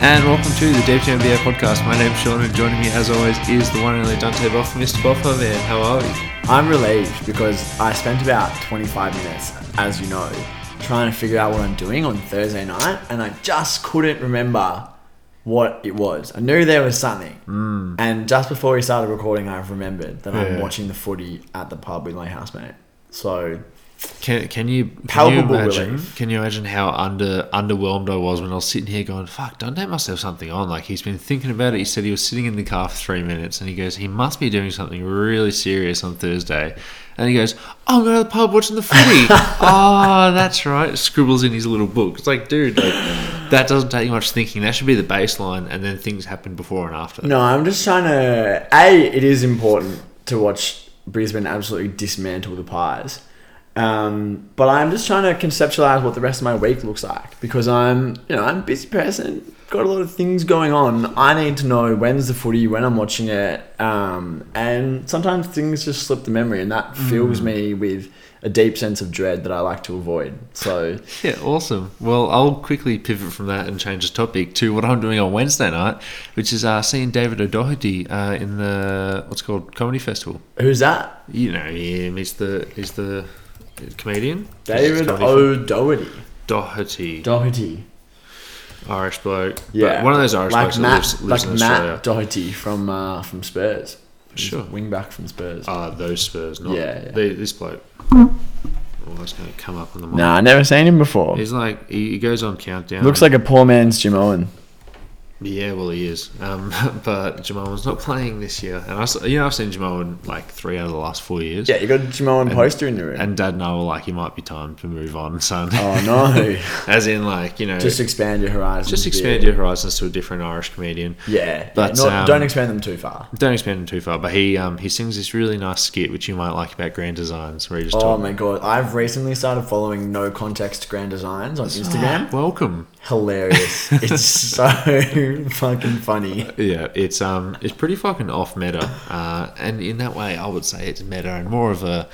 and welcome to the Deep NBA podcast. My name's Sean, and joining me, as always, is the one and only Dante Boff. Mr. Boffa, man, how are we? I'm relieved because I spent about 25 minutes, as you know, trying to figure out what I'm doing on Thursday night, and I just couldn't remember what it was. I knew there was something, hmm. and just before we started recording, I've remembered that I'm watching the footy at the pub with my housemate. So Can, can you can Palpable you imagine? relief. Can you imagine how under underwhelmed I was when I was sitting here going, "Fuck, Dante must have something on." Like he's been thinking about it. He said he was sitting in the car for three minutes, and he goes, "He must be doing something really serious on Thursday." And he goes, "Oh, I'm going to the pub watching the footy." oh, that's right. Scribbles in his little book. It's like, dude, like that doesn't take much thinking. That should be the baseline, and then things happen before and after. no, I'm just trying to. A, it is important to watch Brisbane absolutely dismantle the Pies. Um, but I'm just trying to conceptualize what the rest of my week looks like because I'm, you know, I'm a busy person, got a lot of things going on. I need to know when's the footy, when I'm watching it, um, and sometimes things just slip the memory, and that fills me with a deep sense of dread that I like to avoid. So, Yeah, awesome. Well, I'll quickly pivot from that and change the topic to what I'm doing on Wednesday night, which is uh, seeing David O'Doherty uh, in the what's called comedy festival. who's that? You know him. He's the he's the comedian. David O'Doherty. Doherty, Doherty. Irish bloke. Yeah, but one of those Irish like blokes Matt, lives, lives like Matt Doherty from uh, from Spurs. Sure. wing back from Spurs. Ah, those Spurs, not Yeah, yeah. this bloke. Oh, that's going to come up on the mic. Nah, I never seen him before. He's like he, he goes on countdown. Looks like a poor man's Jimeoin. Yeah, well, he is. Um, but Jamal's not playing this year, and I, you know, I've seen Jamal in like three out of the last four years. Yeah, you got a Jimeoin poster in the room. And Dad and I were like, "It might be time to move on, son." oh no! As in, like, you know, Just expand your horizons. Just expand your horizons to a different Irish comedian. Yeah, But, but um, don't expand them too far. Don't expand them too far, but he um, he sings this really nice skit which you might like about Grand Designs, where he just Oh my god! I've recently started following No Context Grand Designs on Instagram. Welcome. Hilarious! it's so fucking funny. Yeah, it's um, it's pretty fucking off meta, uh, and in that way, I would say it's meta and more of a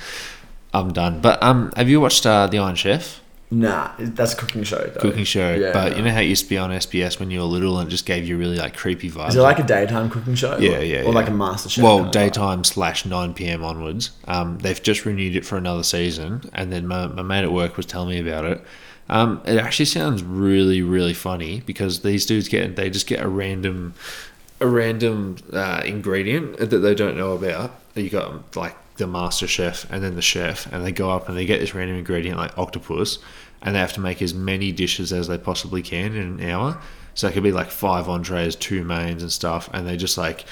I'm done. But um, have you watched uh, The Iron Chef? Nah, that's a cooking show. Though. cooking show. Yeah. But you know how it used to be on SBS when you were little and it just gave you really like creepy vibes. Is it like a daytime cooking show? yeah, or, yeah, or yeah. like a master chef? Well, kind of vibe? daytime slash nine PM onwards. Um, they've just renewed it for another season, and then my, my mate at work was telling me about it. Um, it actually sounds really, really funny because these dudes get they just get a random, a random uh, ingredient that they don't know about. You got like the master chef and then the chef, and they go up and they get this random ingredient like octopus, and they have to make as many dishes as they possibly can in an hour. So it could be like five entrees, two mains, and stuff, and they just like,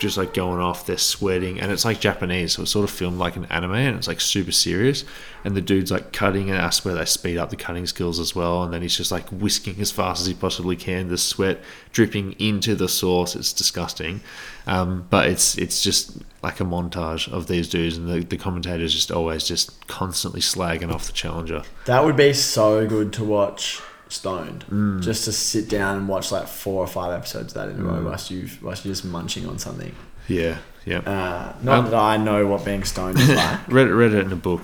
just like going off. They're sweating, and it's like Japanese, so it's sort of filmed like an anime, and it's like super serious. And the dude's like cutting, and I swear they speed up the cutting skills as well. And then he's just like whisking as fast as he possibly can. The sweat dripping into the sauce. It's disgusting, um, but it's it's just like a montage of these dudes, and the, the commentators just always just constantly slagging off the challenger. That would be so good to watch stoned. Mm. Just to sit down and watch like four or five episodes of that in a Mm. row whilst you whilst you're just munching on something. Yeah, yeah. Uh, not Um, that I know what being stoned is like. read it, read it in a book.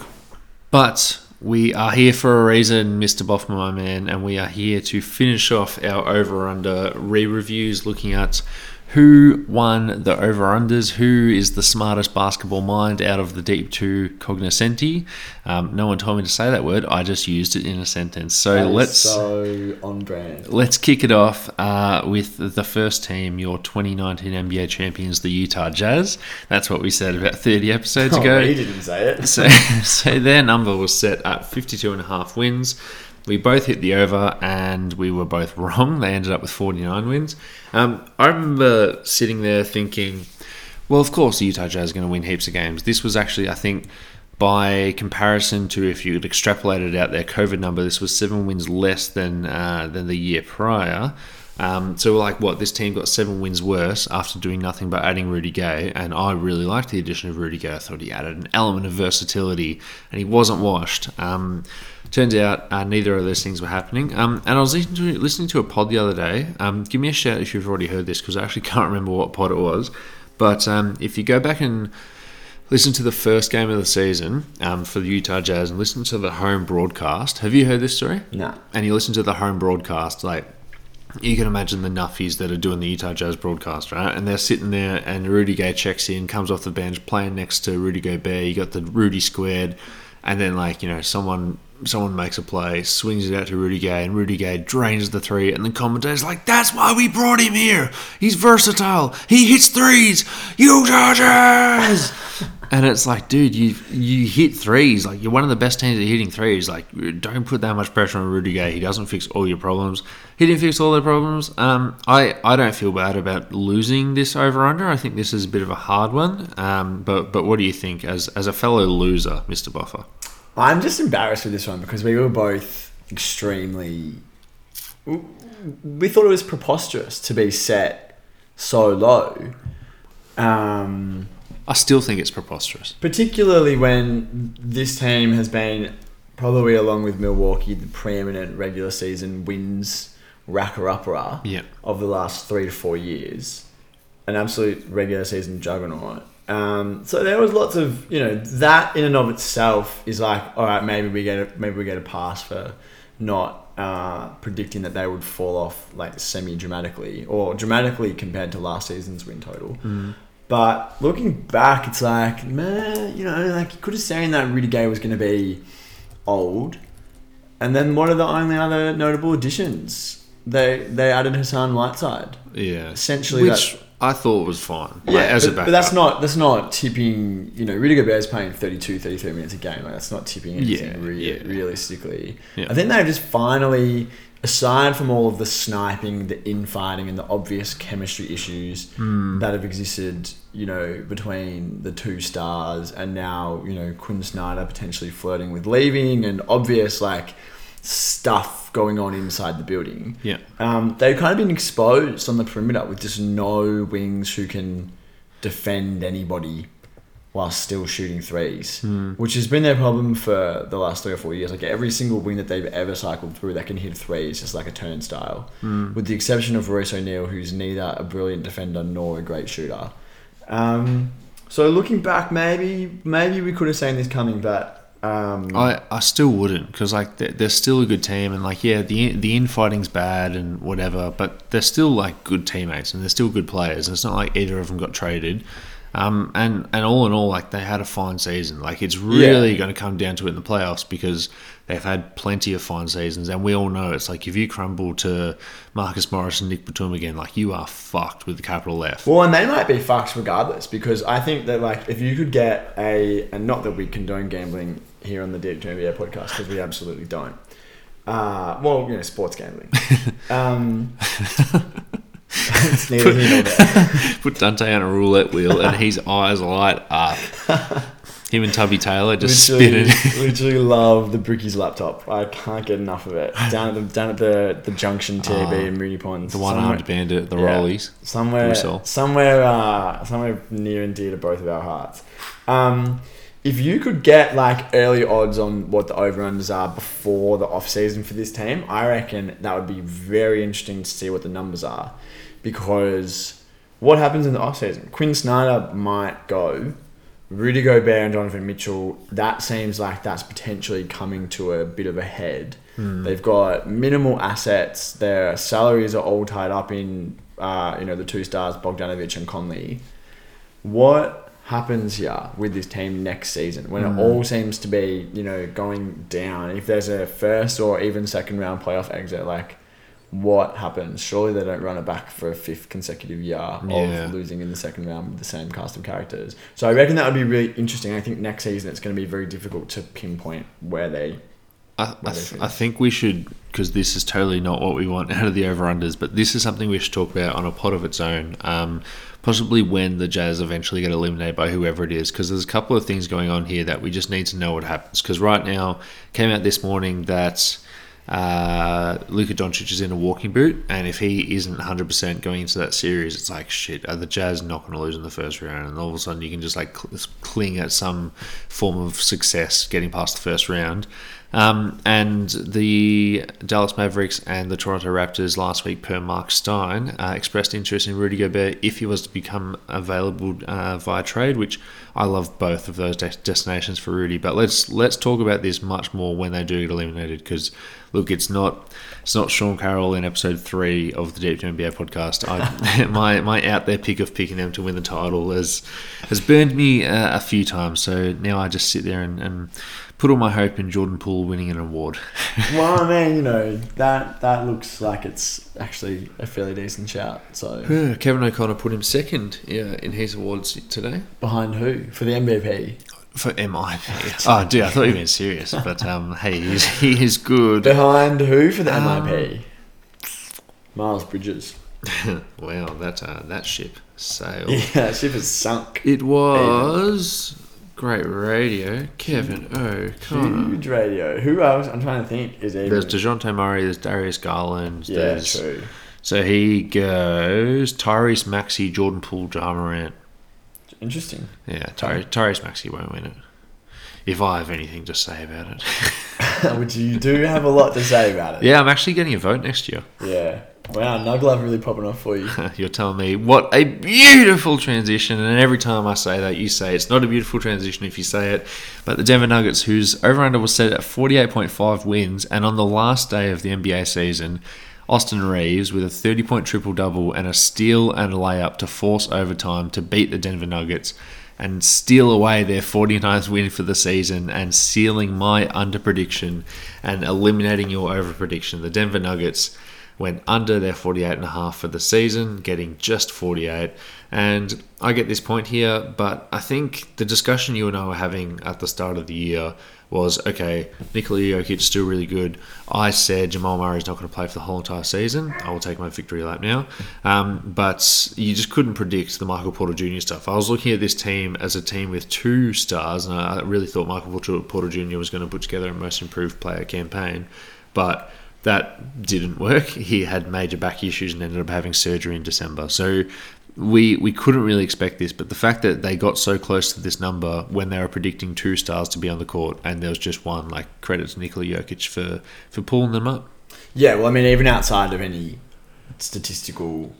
But we are here for a reason, Mr. Boffman, my man, and we are here to finish off our over under re reviews, looking at who won the over unders, who is the smartest basketball mind out of the deep two cognoscenti. Um, no one told me to say that word, I just used it in a sentence. So let's. so on brand. Let's kick it off uh, with the first team, your 2019 NBA champions, the Utah Jazz. That's what we said about 30 episodes Oh, ago. he didn't say it. So, so their number was set at 52 and a half wins. We both hit the over and we were both wrong. They ended up with 49 wins. Um, I remember sitting there thinking, well, of course, the Utah Jazz are going to win heaps of games. This was actually, I think, by comparison to if you extrapolated out their COVID number, this was seven wins less than uh, than the year prior. Um, so, like, what? This team got seven wins worse after doing nothing but adding Rudy Gay, and I really liked the addition of Rudy Gay. I thought he added an element of versatility, and he wasn't washed. Um, turns out uh, neither of those things were happening. Um, and I was listening to, listening to a pod the other day. Um, give me a shout if you've already heard this, because I actually can't remember what pod it was. But um, if you go back and listen to the first game of the season um, for the Utah Jazz and listen to the home broadcast. Have you heard this story? Nah. And you listen to the home broadcast, like you can imagine the nuffies that are doing the Utah Jazz broadcast, right? And they're sitting there, and Rudy Gay checks in, comes off the bench, playing next to Rudy Gobert. You got the Rudy squared, and then like you know someone someone makes a play, swings it out to Rudy Gay, and Rudy Gay drains the three, and the commentator's like, "That's why we brought him here. He's versatile. He hits threes. Utah Jazz." And it's like, dude, you you hit threes. Like you're one of the best teams at hitting threes. Like don't put that much pressure on Rudy Gay. He doesn't fix all your problems. He didn't fix all their problems. Um, I I don't feel bad about losing this over under. I think this is a bit of a hard one. Um, but but what do you think as as a fellow loser, Mister Buffer? I'm just embarrassed with this one because we were both extremely. We thought it was preposterous to be set so low. Um, I still think it's preposterous. particularly when this team has been probably along with Milwaukee the preeminent regular season wins racker upper of the last three to four years, an absolute regular season juggernaut. Um, so there was lots of you know that in and of itself is like all right maybe we get a, maybe we get a pass for not uh, predicting that they would fall off like semi dramatically or dramatically compared to last season's win total. But looking back, it's like, man, you know, like you could have seen that Rudy Gay was going to be old. And then what are the only other notable additions? They they added Hassan Whiteside. Yeah. Essentially, which that- I thought it was fine. Yeah, like, as but, a but that's not that's not tipping. You know, Rudy Gobert is playing 32, 33 minutes a game. Like that's not tipping anything Yeah, re- yeah. realistically. Yeah. I think they've just finally, aside from all of the sniping, the infighting, and the obvious chemistry issues Hmm. that have existed, you know, between the two stars, and now you know Quinn Snyder potentially flirting with leaving, and obvious like stuff going on inside the building Yeah. um, they've kind of been exposed on the perimeter with just no wings who can defend anybody while still shooting threes, which has been their problem for the last three or four years. Like every single wing that they've ever cycled through that can hit threes is like a turnstile, with the exception of Royce O'Neal, who's neither a brilliant defender nor a great shooter. Um, so looking back, maybe maybe we could have seen this coming, but um, I, I still wouldn't because like they're, they're still a good team and like yeah the the infighting's bad and whatever but they're still like good teammates and they're still good players. And it's not like either of them got traded. Um and and all in all like they had a fine season. Like it's really Yeah. going to come down to it in the playoffs because they've had plenty of fine seasons and we all know it's like if you crumble to Marcus Morris and Nick Batum again like you are fucked with the capital F. Well, and they might be fucked regardless because I think that like if you could get a and not that we condone gambling here on the Deep Two NBA podcast because we absolutely don't. Uh, well, you know, sports gambling. Um, it's neither here nor there. put Dante on a roulette wheel and his eyes light up him and Tubby Taylor just Literally, spinning literally love the Bricky's laptop. I can't get enough of it. Down at the down at the, the Junction TB Oh, in Moonee Ponds. The one armed bandit, the Yeah. rollies. somewhere Brussels. somewhere uh, somewhere near and dear to both of our hearts. Um, if you could get like early odds on what the over-unders are before the off-season for this team, I reckon that would be very interesting to see what the numbers are. Because what happens in the off-season? Quinn Snyder might go. Rudy Gobert and Donovan Mitchell, that seems like that's potentially coming to a bit of a head. They've got minimal assets. Their salaries are all tied up in, uh, you know, the two stars, Bogdanovich and Conley. What happens here with this team next season when it all seems to be, you know, going down? If there's a first or even second round playoff exit, like what happens? Surely they don't run it back for a fifth consecutive year Yeah. of losing in the second round with the same cast of characters. So I reckon that would be really interesting. I think next season it's going to be very difficult to pinpoint where they. I, I, Where th- I think we should, because this is totally not what we want out of the over unders, but this is something we should talk about on a pod of its own. Um, possibly when the Jazz eventually get eliminated by whoever it is, because there's a couple of things going on here that we just need to know what happens. Because right now, came out this morning that uh, Luka Doncic is in a walking boot, and if he isn't 100% going into that series, it's like shit. Are the Jazz not going to lose in the first round? And all of a sudden, you can just like cl- cling at some form of success getting past the first round. Um, and the Dallas Mavericks and the Toronto Raptors last week, per Mark Stein, uh, expressed interest in Rudy Gobert if he was to become available uh, via trade. Which I love both of those de- destinations for Rudy. But let's let's talk about this much more when they do get eliminated because look, it's not it's not Sean Carroll in episode three of the Deep Two NBA podcast. I, my my out there pick of picking them to win the title has has burned me uh, a few times. So now I just sit there and, and put all my hope in Jordan Poole winning an award. well, I mean, you know that that looks like it's actually a fairly decent shout. So Kevin O'Connor put him second yeah, in his awards today. behind who for the MVP? For MIP. Oh, dude, I thought you were being serious. But um, hey, he's, he is good. Behind who for the Um, MIP? Miles Bridges. wow, that, uh, that ship sailed. Yeah, ship has sunk. It was great radio. Kevin O'Connor. Huge radio. Who else? I'm trying to think. Is even? There's Dejounte Murray. There's Darius Garland. yeah, there's, true. So he goes Tyrese Maxey, Jordan Poole, Ja Morant. Interesting. Yeah, Ty- Tyrese Maxey won't win it. If I have anything to say about it. Which you do have a lot to say about it. yeah, I'm actually getting a vote next year. Yeah. Wow, Nug Love really popping off for you. You're telling me what a beautiful transition, and every time I say that, you say it's not a beautiful transition if you say it. But the Denver Nuggets, whose over under was set at 48.5 wins, and on the last day of the NBA season, Austin Reaves with a 30 point triple double and a steal and a layup to force overtime to beat the Denver Nuggets and steal away their 49th win for the season and sealing my under prediction and eliminating your over prediction. The Denver Nuggets went under their 48 and a half for the season, getting just 48. And I get this point here, but I think the discussion you and I were having at the start of the year was okay, Nikola Jokic still really good. I said Jamal Murray's not going to play for the whole entire season. I will take my victory lap now. Um, but you just couldn't predict the Michael Porter Jr. stuff. I was looking at this team as a team with two stars, and I really thought Michael Porter Jr. was going to put together a most improved player campaign. But that didn't work. He had major back issues and ended up having surgery in December. So we we couldn't really expect this, but the fact that they got so close to this number when they were predicting two stars to be on the court and there was just one, like credit to Nikola Jokic for for pulling them up. Yeah, well, I mean, even outside of any statistical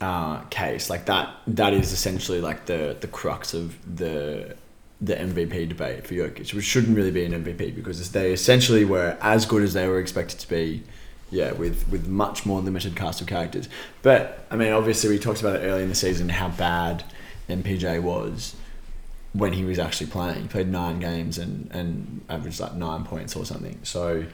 uh, case, like that, that is essentially like the the crux of the the MVP debate for Jokic, which shouldn't really be an MVP because they essentially were as good as they were expected to be. Yeah, with with much more limited cast of characters. But I mean, obviously, we talked about it early in the season how bad MPJ was when he was actually playing. He played nine games and and averaged like nine points or something. So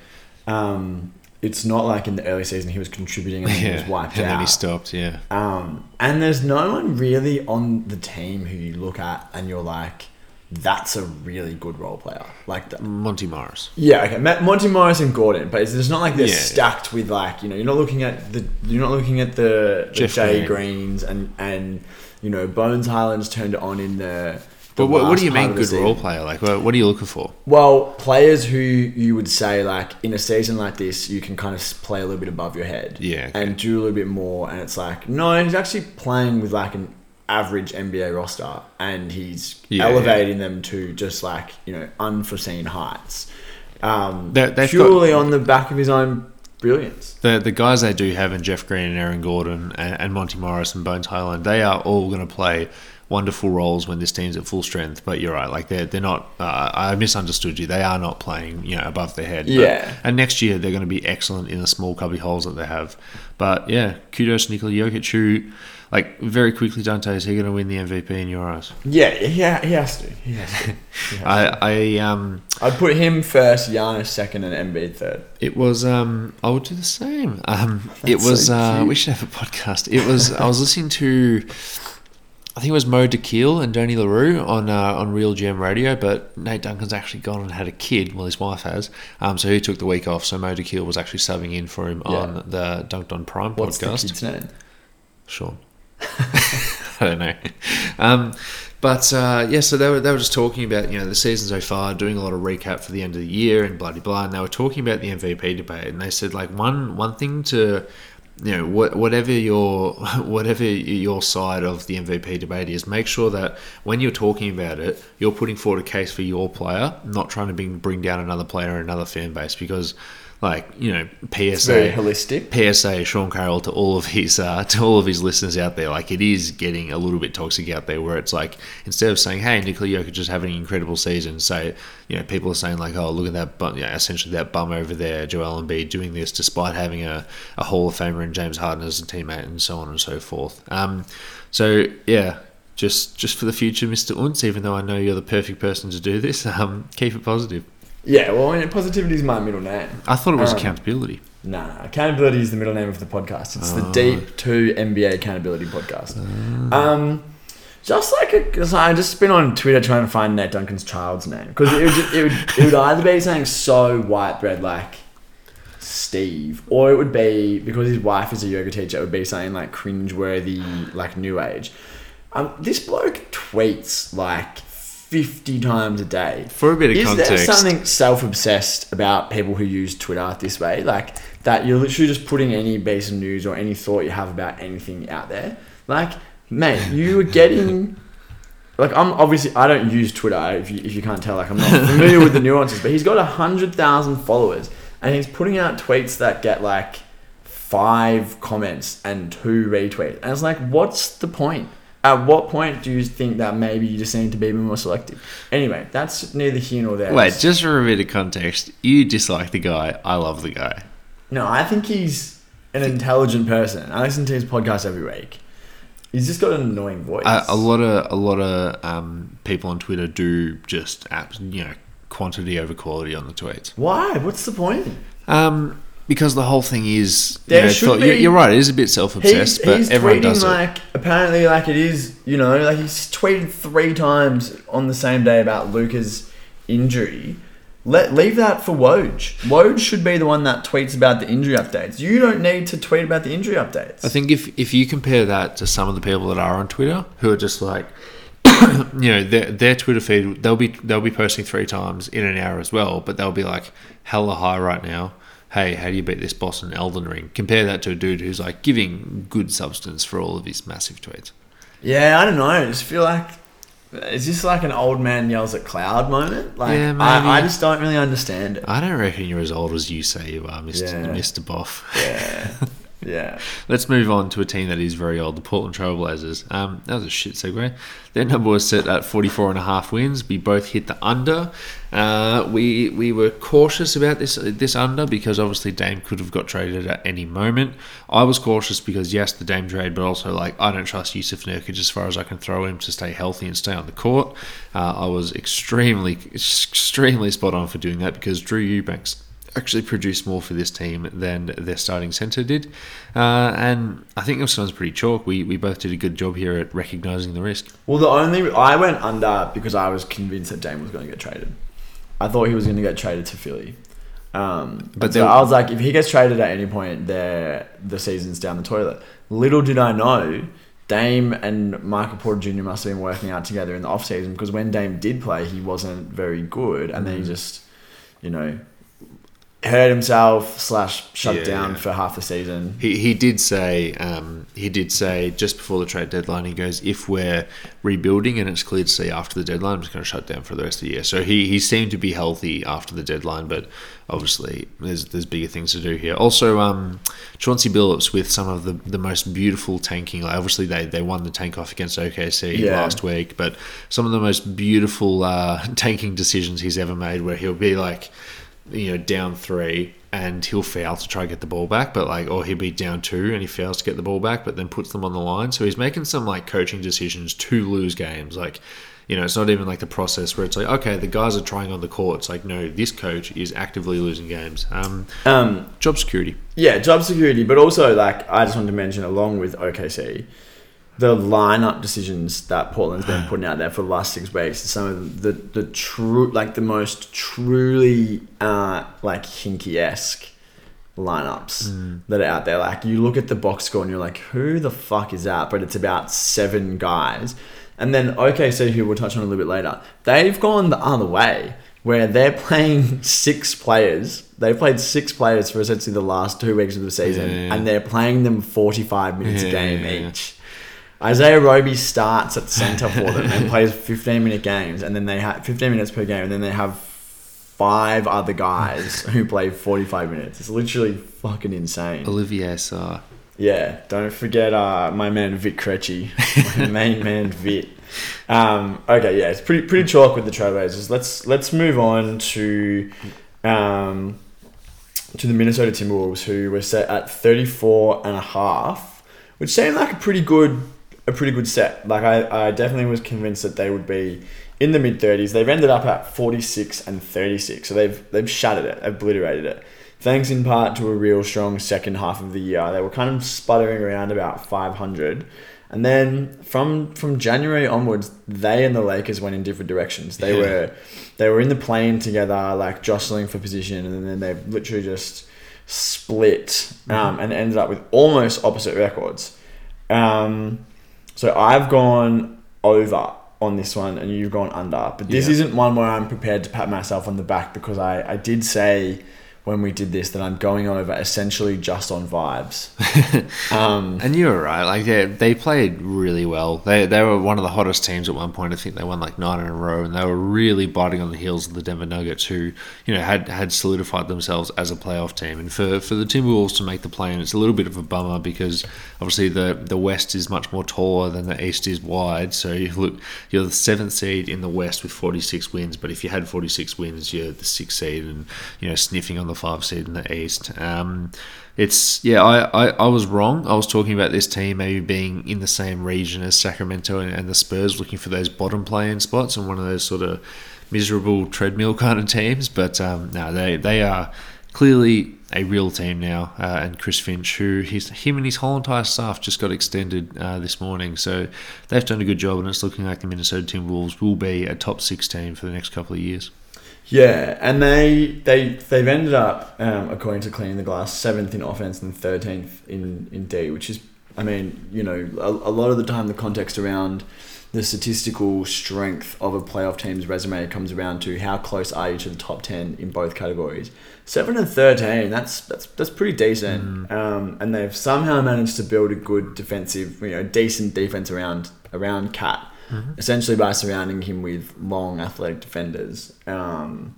um, it's not like in the early season he was contributing and then he was wiped and out. And then he stopped. Yeah, Um, and there's no one really on the team who you look at and you're like, that's a really good role player. Like, the, Monty Morris. yeah, okay, Monty Morris and Gordon, but it's, it's not like they're Yeah. stacked with like you know you're not looking at the you're not looking at the, the Jeff Jay Green. Greens and and you know Bones Hylands turned on in the. the But what, what do you mean good role player? Like, what, what are you looking for? Well, players who you would say like in a season like this, you can kind of play a little bit above your head, Yeah, okay. and do a little bit more. And it's like, no, he's actually playing with like an average NBA roster, and he's Yeah, elevating them to just like you know unforeseen heights, um, They- purely got- on the back of his own brilliance. The the guys they do have in Jeff Green and Aaron Gordon and, and Monty Morris and Bones Hyland, they are all going to play wonderful roles when this team's at full strength. But you're right, like they're they're not. Uh, I misunderstood you. They are not playing, you know, above their head. But- Yeah. and next year they're going to be excellent in the small cubby holes that they have. But yeah, kudos to Nikola Jokic, who, like, very quickly, Dante, is he going to win the MVP in your eyes? Yeah, yeah, he has to. He has to. He has to. I I um I'd put him first, Giannis second, and Embiid third. It was. Um, I would do the same. Um, it was. so uh, we should have a podcast. It was. I was listening to. I think it was Mo Dakhil and Danny Leroux on uh, on RealGM Radio, but Nate Duncan's actually gone and had a kid. Well, his wife has. Um, so he took the week off. So Mo Dakhil was actually subbing in for him Yeah. on the Dunc'd On Prime What's podcast. the kid's name? Sean. I don't know. Um, but uh, yeah, so they were they were just talking about you know the season so far, doing a lot of recap for the end of the year and blah blah blah, and they were talking about the MVP debate, and they said like one one thing to you know wha- whatever your whatever your side of the MVP debate is, make sure that when you're talking about it, you're putting forward a case for your player, not trying to bring bring down another player or another fan base because like you know Very PSA holistic. PSA Sean Carroll to all of his uh, to all of his listeners out there. Like it is getting a little bit toxic out there, where it's like instead of saying, "Hey, Nikola Jokic just having an incredible season," say, you know, people are saying like, "Oh, look at that bum," yeah, essentially that bum over there, Joel Embiid, doing this despite having a, a Hall of Famer in James Harden as a teammate, and so on and so forth. Um, so yeah. Just, just for the future, Mr. Unz, even though I know you're the perfect person to do this, um, keep it positive. Yeah, well, I mean, positivity is my middle name. I thought it was Um, accountability. No, no, accountability is the middle name of the podcast. It's the Oh. Deep Two NBA Accountability podcast. Um, just like a, I just been on Twitter trying to find Nate Duncan's child's name because it would, it would it would either be saying so white bread like Steve, or it would be because his wife is a yoga teacher. It would be something like cringeworthy, like New Age. Um, this bloke tweets like fifty times a day. For a bit of context. Is there something self-obsessed about people who use Twitter this way? Like that you're literally just putting any piece of news or any thought you have about anything out there. Like, mate, you were getting like I'm obviously I don't use Twitter if you, if you can't tell. Like I'm not familiar with the nuances, but he's got a hundred thousand followers and he's putting out tweets that get like five comments and two retweets. And it's like, what's the point? At what point do you think that maybe you just need to be more selective? Anyway, that's neither here nor there. Wait, just for a bit of context, you dislike the guy. I love the guy. No, I think he's an intelligent person. I listen to his podcast every week. He's just got an annoying voice. A, a lot of a lot of um, people on Twitter do just apps, you know, quantity over quality on the tweets. Why? What's the point? Um, because the whole thing is, you There know, should thought- you're, be- you're right. It is a bit self-obsessed, He's, but he's everyone tweeting does it. like apparently like it is you know like he's tweeted three times on the same day about Luka's injury. Let leave that for Woj. Woj should be the one that tweets about the injury updates. You don't need to tweet about the injury updates. I think if if you compare that to some of the people that are on Twitter who are just like, you know, their their Twitter feed, they'll be they'll be posting three times in an hour as well, but they'll be like hella high right now. Hey, how do you beat this boss in Elden Ring? Compare that to a dude who's like giving good substance for all of his massive tweets. Yeah, I don't know. I just feel like is this like an old man yells at cloud moment? Like Yeah. I, I just don't really understand it. I don't reckon you're as old as you say you are, Mister Yeah. Mister Boff. Yeah, yeah. Let's move on to a team that is very old, the Portland Trailblazers. Um, that was a shit segue. Their number was set at 44 and a half wins. We both hit the under. Uh, we we were cautious about this this under because obviously Dame could have got traded at any moment. I was cautious because yes, the Dame trade, but also like I don't trust Jusuf Nurkic as far as I can throw him to stay healthy and stay on the court. Uh, I was extremely extremely spot on for doing that because Drew Eubanks actually produced more for this team than their starting centre did. Uh, and I think this one's pretty chalk. We, we both did a good job here at recognising the risk. Well, the only I went under because I was convinced that Dame was going to get traded. I thought he was going to get traded to Philly. Um, But so I was like, if he gets traded at any point, there the season's down the toilet. Little did I know, Dame and Michael Porter Jr. must have been working out together in the off season because when Dame did play, he wasn't very good, and then he Mm. just, you know, hurt himself slash shut Yeah, down yeah. for half the season. He, he did say um, he did say just before the trade deadline he goes if we're rebuilding and it's clear to see after the deadline I'm just going to shut down for the rest of the year so he, he seemed to be healthy after the deadline but obviously there's there's bigger things to do here also um, Chauncey Billups with some of the, the most beautiful tanking like obviously they, they won the tank off against OKC Yeah. last week but some of the most beautiful uh, tanking decisions he's ever made where he'll be like you know, down three and he'll foul to try to get the ball back, but like, or he'll be down two and he fails to get the ball back, but then puts them on the line. So he's making some like coaching decisions to lose games. Like, you know, it's not even like the process where it's like, okay, the guys are trying on the court. It's like, no, this coach is actively losing games. Um, Um, job security. Yeah, job security, but also like I just wanted to mention, along with OKC, the lineup decisions that Portland's been putting out there for the last six weeks. Some of the the true, like the most truly uh, like hinky esque lineups that are out there. Like you look at the box score and you're like, who the fuck is that? But it's about seven guys. And then OKC, who we'll touch on a little bit later, they've gone the other way where they're playing six players. They've played six players for essentially the last two weeks of the season, Yeah. and they're playing them 45 minutes a game yeah, yeah. each. Isaiah Roby starts at center for them and plays 15 minute games, and then they have 15 minutes per game, and then they have five other guys who play 45 minutes. It's literally fucking insane. Olivier Sarr. Yeah, don't forget uh, my man Vit Krejci, my main man Vit. Um, okay, yeah, it's pretty pretty chalk with the Trailblazers. Let's let's move on to um, to the Minnesota Timberwolves, who were set at 34 and a half, which seemed like a pretty good a pretty good set. Like I, I definitely was convinced that they would be in the mid 30s. They've ended up at 46 and 36, so they've they've shattered it, obliterated it. Thanks in part to a real strong second half of the year. They were kind of sputtering around about 500. And then from from January onwards, they and the Lakers went in different directions. They Yeah. were they were in the plane together, like jostling for position, and then they literally just split um, and ended up with almost opposite records. Um, so I've gone over on this one, and you've gone under. But this Yeah. isn't one where I'm prepared to pat myself on the back because I, I did say when we did this that I'm going over essentially just on vibes. um, And you were right. Like they, they played really well. They they were one of the hottest teams at one point. I think they won like nine in a row, and they were really biting on the heels of the Denver Nuggets, who you know had had solidified themselves as a playoff team. And for for the Timberwolves to make the play, in, it's a little bit of a bummer because obviously the the West is much more taller than the East is wide. So you look, you're the seventh seed in the West with 46 wins, but if you had 46 wins, you're the sixth seed, and you know sniffing on the five seed in the East. Um, it's yeah, I, I, I was wrong. I was talking about this team maybe being in the same region as Sacramento and, and the Spurs, looking for those bottom playing spots and one of those sort of miserable treadmill kind of teams. But um, no, they they are clearly a real team now. Uh, and Chris Finch, who his him and his whole entire staff just got extended uh, this morning, so they've done a good job, and it's looking like the Minnesota Timberwolves will be a top six team for the next couple of years. Yeah, and they they they've ended up, um, according to Cleaning the Glass, seventh in offense and thirteenth in in D, which is, I mean, you know, a, a lot of the time the context around the statistical strength of a playoff team's resume comes around to how close are you to the top ten in both categories. Seven and thirteen, that's that's that's pretty decent, um, and they've somehow managed to build a good defensive, you know, decent defense around around Cat essentially by surrounding him with long athletic defenders. Um,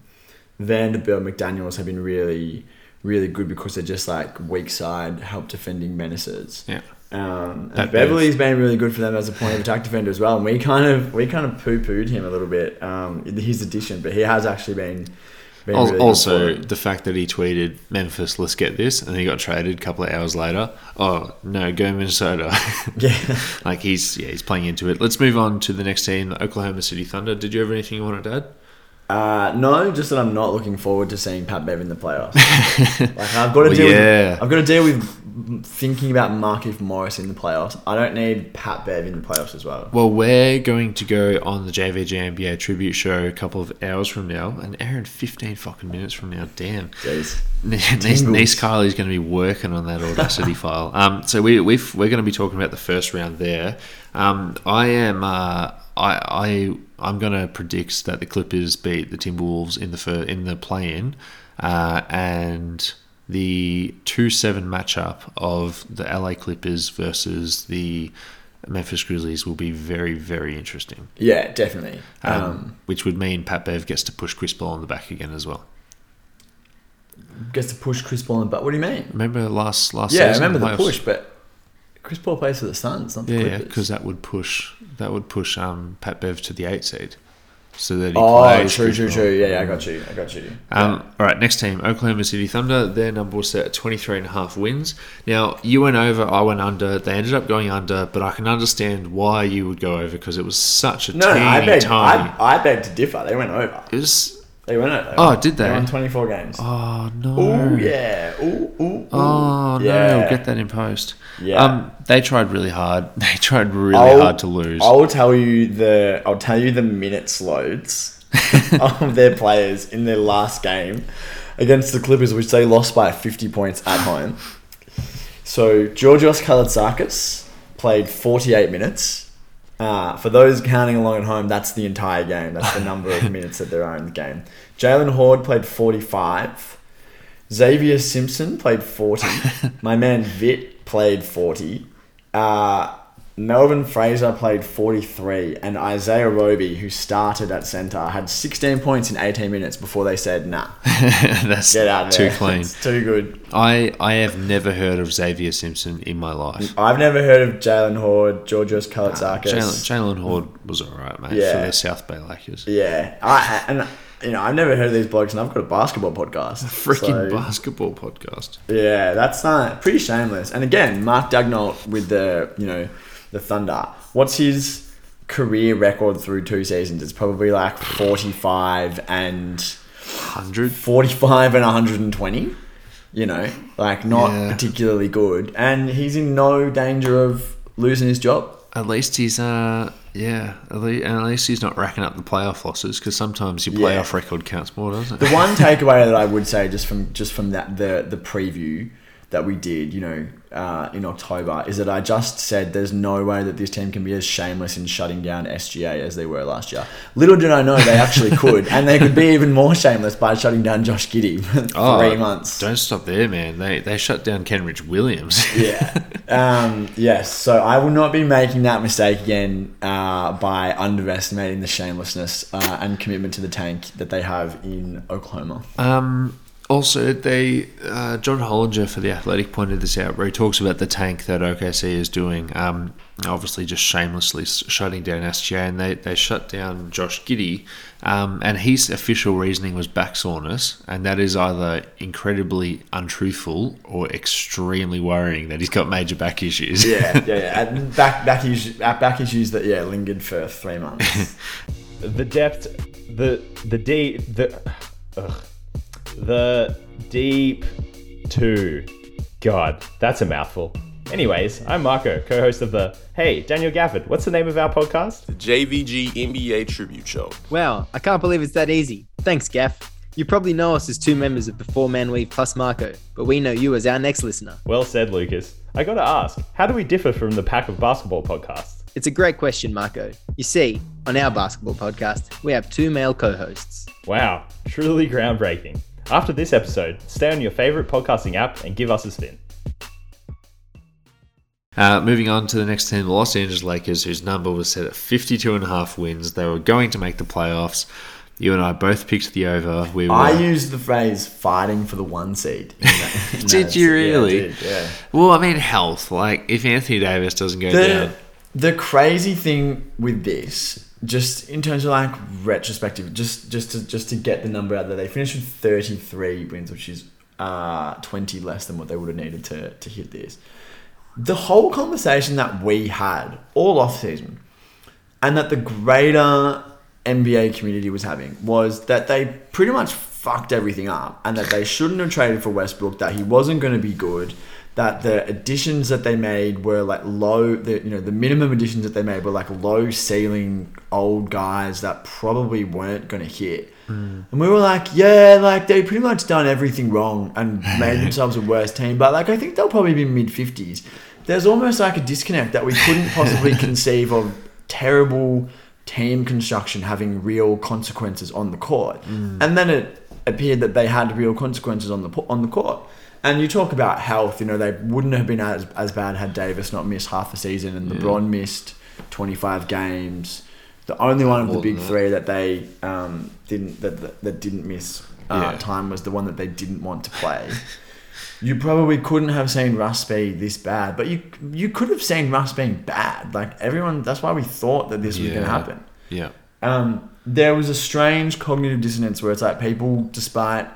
Vanderbilt McDaniels have been really, really good because they're just like weak side, help defending menaces. Yeah. Um, Beverley's been really good for them as a point of attack defender as well. And we kind of we kind of poo pooed him a little bit, um, his addition, but he has actually been. Been Al- really also, the fact that he tweeted Memphis, let's get this, and he got traded a couple of hours later. Oh no, go Minnesota! yeah. like he's yeah he's playing into it. Let's move on to the next team, the Oklahoma City Thunder. Did you have anything you wanted to add? Uh, no, just that I'm not looking forward to seeing Pat Bev in the playoffs. like I've got to Well, deal yeah. with I've got to deal with thinking about Marcus Morris in the playoffs. I don't need Pat Bev in the playoffs as well. Well, we're going to go on the JVG NBA tribute show a couple of hours from now, and Aaron, 15 fucking minutes from now. Damn. Jeez. Nice, nice Kylie's going to be working on that Audacity file. Um, so we, we've, we're going to be talking about the first round there. Um, I am uh, I I I'm going to predict that the Clippers beat the Timberwolves in the fir- in the play-in, uh, and the two seven matchup of the LA Clippers versus the Memphis Grizzlies will be very very interesting. Yeah, definitely. Um, Um, which would mean Pat Bev gets to push Chris Paul on the back again as well. gets to push Chris Paul in the butt. What do you mean? Remember last last Yeah, season remember the playoffs? push, but Chris Paul plays for the Suns, not the Yeah, because that would push that would push um, Pat Bev to the eight seed, so that he oh, plays. true, Chris true, Paul. true. Yeah, yeah, I got you. I got you. Um, All right, next team, Oklahoma City Thunder. Their number was set at 23 and a half wins. Now, you went over, I went under. They ended up going under, but I can understand why you would go over because it was such a no, no, I beg. I, I beg to differ. They went over. it was. They went over. Oh, did they? They won 24 games. Oh no! Ooh, yeah. Ooh, ooh, ooh. Oh no! Yeah. We'll get that in post. Yeah. Um, they tried really hard. They tried really I'll- hard to lose. I'll tell you the I'll tell you the minutes loads of their players in their last game against the Clippers, which they lost by 50 points at home. So Georgios Kalaitzakis played 48 minutes. Uh, for those counting along at home, that's the entire game. That's the number of minutes that there are in the game. Jaylen Hoard played 45. Xavier Simpson played 40. My man Vit played 40. Uh, Melvin Fraser played 43, and Isaiah Roby, who started at centre, had 16 points in 18 minutes before they said, nah, That's get out too there. clean. It's too good. I, I have never heard of Xavier Simpson in my life. I've never heard of Jaylen Hoard, Georgios Kalaitzakis. Jalen Jaylen Hoard was alright, mate, Yeah. for the South Bay Lakers. Yeah, I and you know I've never heard of these blokes, and I've got a basketball podcast. Freaking So, basketball podcast. Yeah, that's uh, pretty shameless. And again, Mark Daigneault with the you know the Thunder. What's his career record through two seasons? It's probably like forty-five and 100? forty-five and one hundred and twenty. You know, like not Yeah. particularly good, and he's in no danger of losing his job. At least he's, uh, yeah, at least, and at least he's not racking up the playoff losses because sometimes your Yeah. playoff record counts more, doesn't it? The one takeaway that I would say just from just from that the the preview that we did, you know, uh, in October, is that I just said there's no way that this team can be as shameless in shutting down SGA as they were last year. Little did I know they actually could, and they could be even more shameless by shutting down Josh Giddey for Oh, three months. Don't stop there, man. They they shut down Kenrich Williams. yeah. Um, yes. So I will not be making that mistake again uh, by underestimating the shamelessness uh, and commitment to the tank that they have in Oklahoma. Um, also, they uh, John Hollinger for the Athletic pointed this out, where he talks about the tank that OKC is doing. Um, obviously, just shamelessly shutting down SGA, and they, they shut down Josh Giddey. Um, and his official reasoning was back soreness, and that is either incredibly untruthful or extremely worrying that he's got major back issues. Yeah, yeah, yeah. And back back issues, back issues that yeah lingered for three months. the depth, the the deep, the ugh, the deep two. God, that's a mouthful. Anyways, I'm Marco, co-host of the Hey Daniel Gafford. What's the name of our podcast? The JVG NBA Tribute Show. Wow, I can't believe it's that easy. Thanks, Gaff. You probably know us as two members of the Four Man Weave plus Marco, but we know you as our next listener. Well said, Lucas. I gotta ask, how do we differ from the pack of basketball podcasts? It's a great question, Marco. You see, on our basketball podcast, we have two male co hosts. Wow, truly groundbreaking. After this episode, stay on your favorite podcasting app and give us a spin. Uh, moving on to the next team, the Los Angeles Lakers, whose number was set at 52 and a half wins. They were going to make the playoffs. You and I both picked the over. We were, I used the phrase "fighting for the one seed." in that- in Did that- you yeah, I really? did, yeah. Well, I mean, health. Like, if Anthony Davis doesn't go The down, the crazy thing with this, just in terms of like retrospective, just just to just to get the number out there, they finished with thirty three wins, which is uh twenty less than what they would have needed to to hit this. The whole conversation that we had all off season, and that the greater NBA community was having was that they pretty much fucked everything up and that they shouldn't have traded for Westbrook, that he wasn't going to be good, that the additions that they made were like low, the, you know, the minimum additions that they made were like low ceiling old guys that probably weren't going to hit. Mm. And we were like, yeah, like they pretty much done everything wrong and made themselves a worse team. But like, I think they'll probably be mid 50s. There's almost like a disconnect that we couldn't possibly conceive of terrible team construction having real consequences on the court. Mm. And then it appeared that they had real consequences on the on the court. And you talk about health, you know, they wouldn't have been as, as bad had Davis not missed half a season and LeBron missed 25 games. The only one of the big three that they um, didn't that, that, that didn't miss uh, Yeah. time was the one that they didn't want to play. you probably couldn't have seen Russ be this bad, but you you could have seen Russ being bad. Like everyone, that's why we thought that this was going to happen. yeah. Um, there was a strange cognitive dissonance where it's like people, despite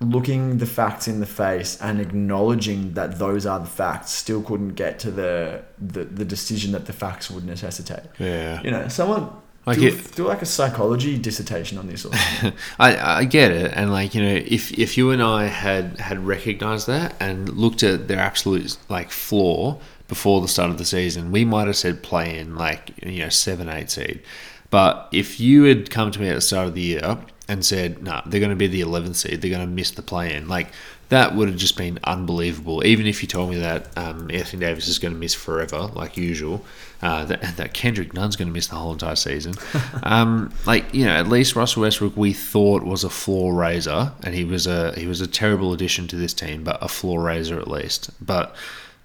looking the facts in the face and acknowledging that those are the facts, still couldn't get to the the, the decision that the facts would necessitate. Yeah. You know, someone Like do, it- do like a psychology dissertation on this. Or. I, I get it, and like you know, if if you and I had had recognized that and looked at their absolute like flaw before the start of the season, we might have said play in like you know seven eight seed. But if you had come to me at the start of the year and said, "No, nah, they're going to be the 11th seed. They're going to miss the play in," like that would have just been unbelievable. Even if you told me that um, Anthony Davis is going to miss forever, like usual, uh, that, that Kendrick Nunn's going to miss the whole entire season. um, like you know, at least Russell Westbrook we thought was a floor raiser, and he was a he was a terrible addition to this team, but a floor raiser at least. But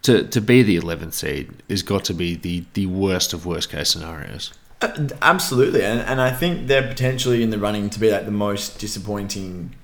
to to be the 11th seed has got to be the the worst of worst case scenarios. Uh, Absolutely, and, and I think they're potentially in the running to be like the most disappointing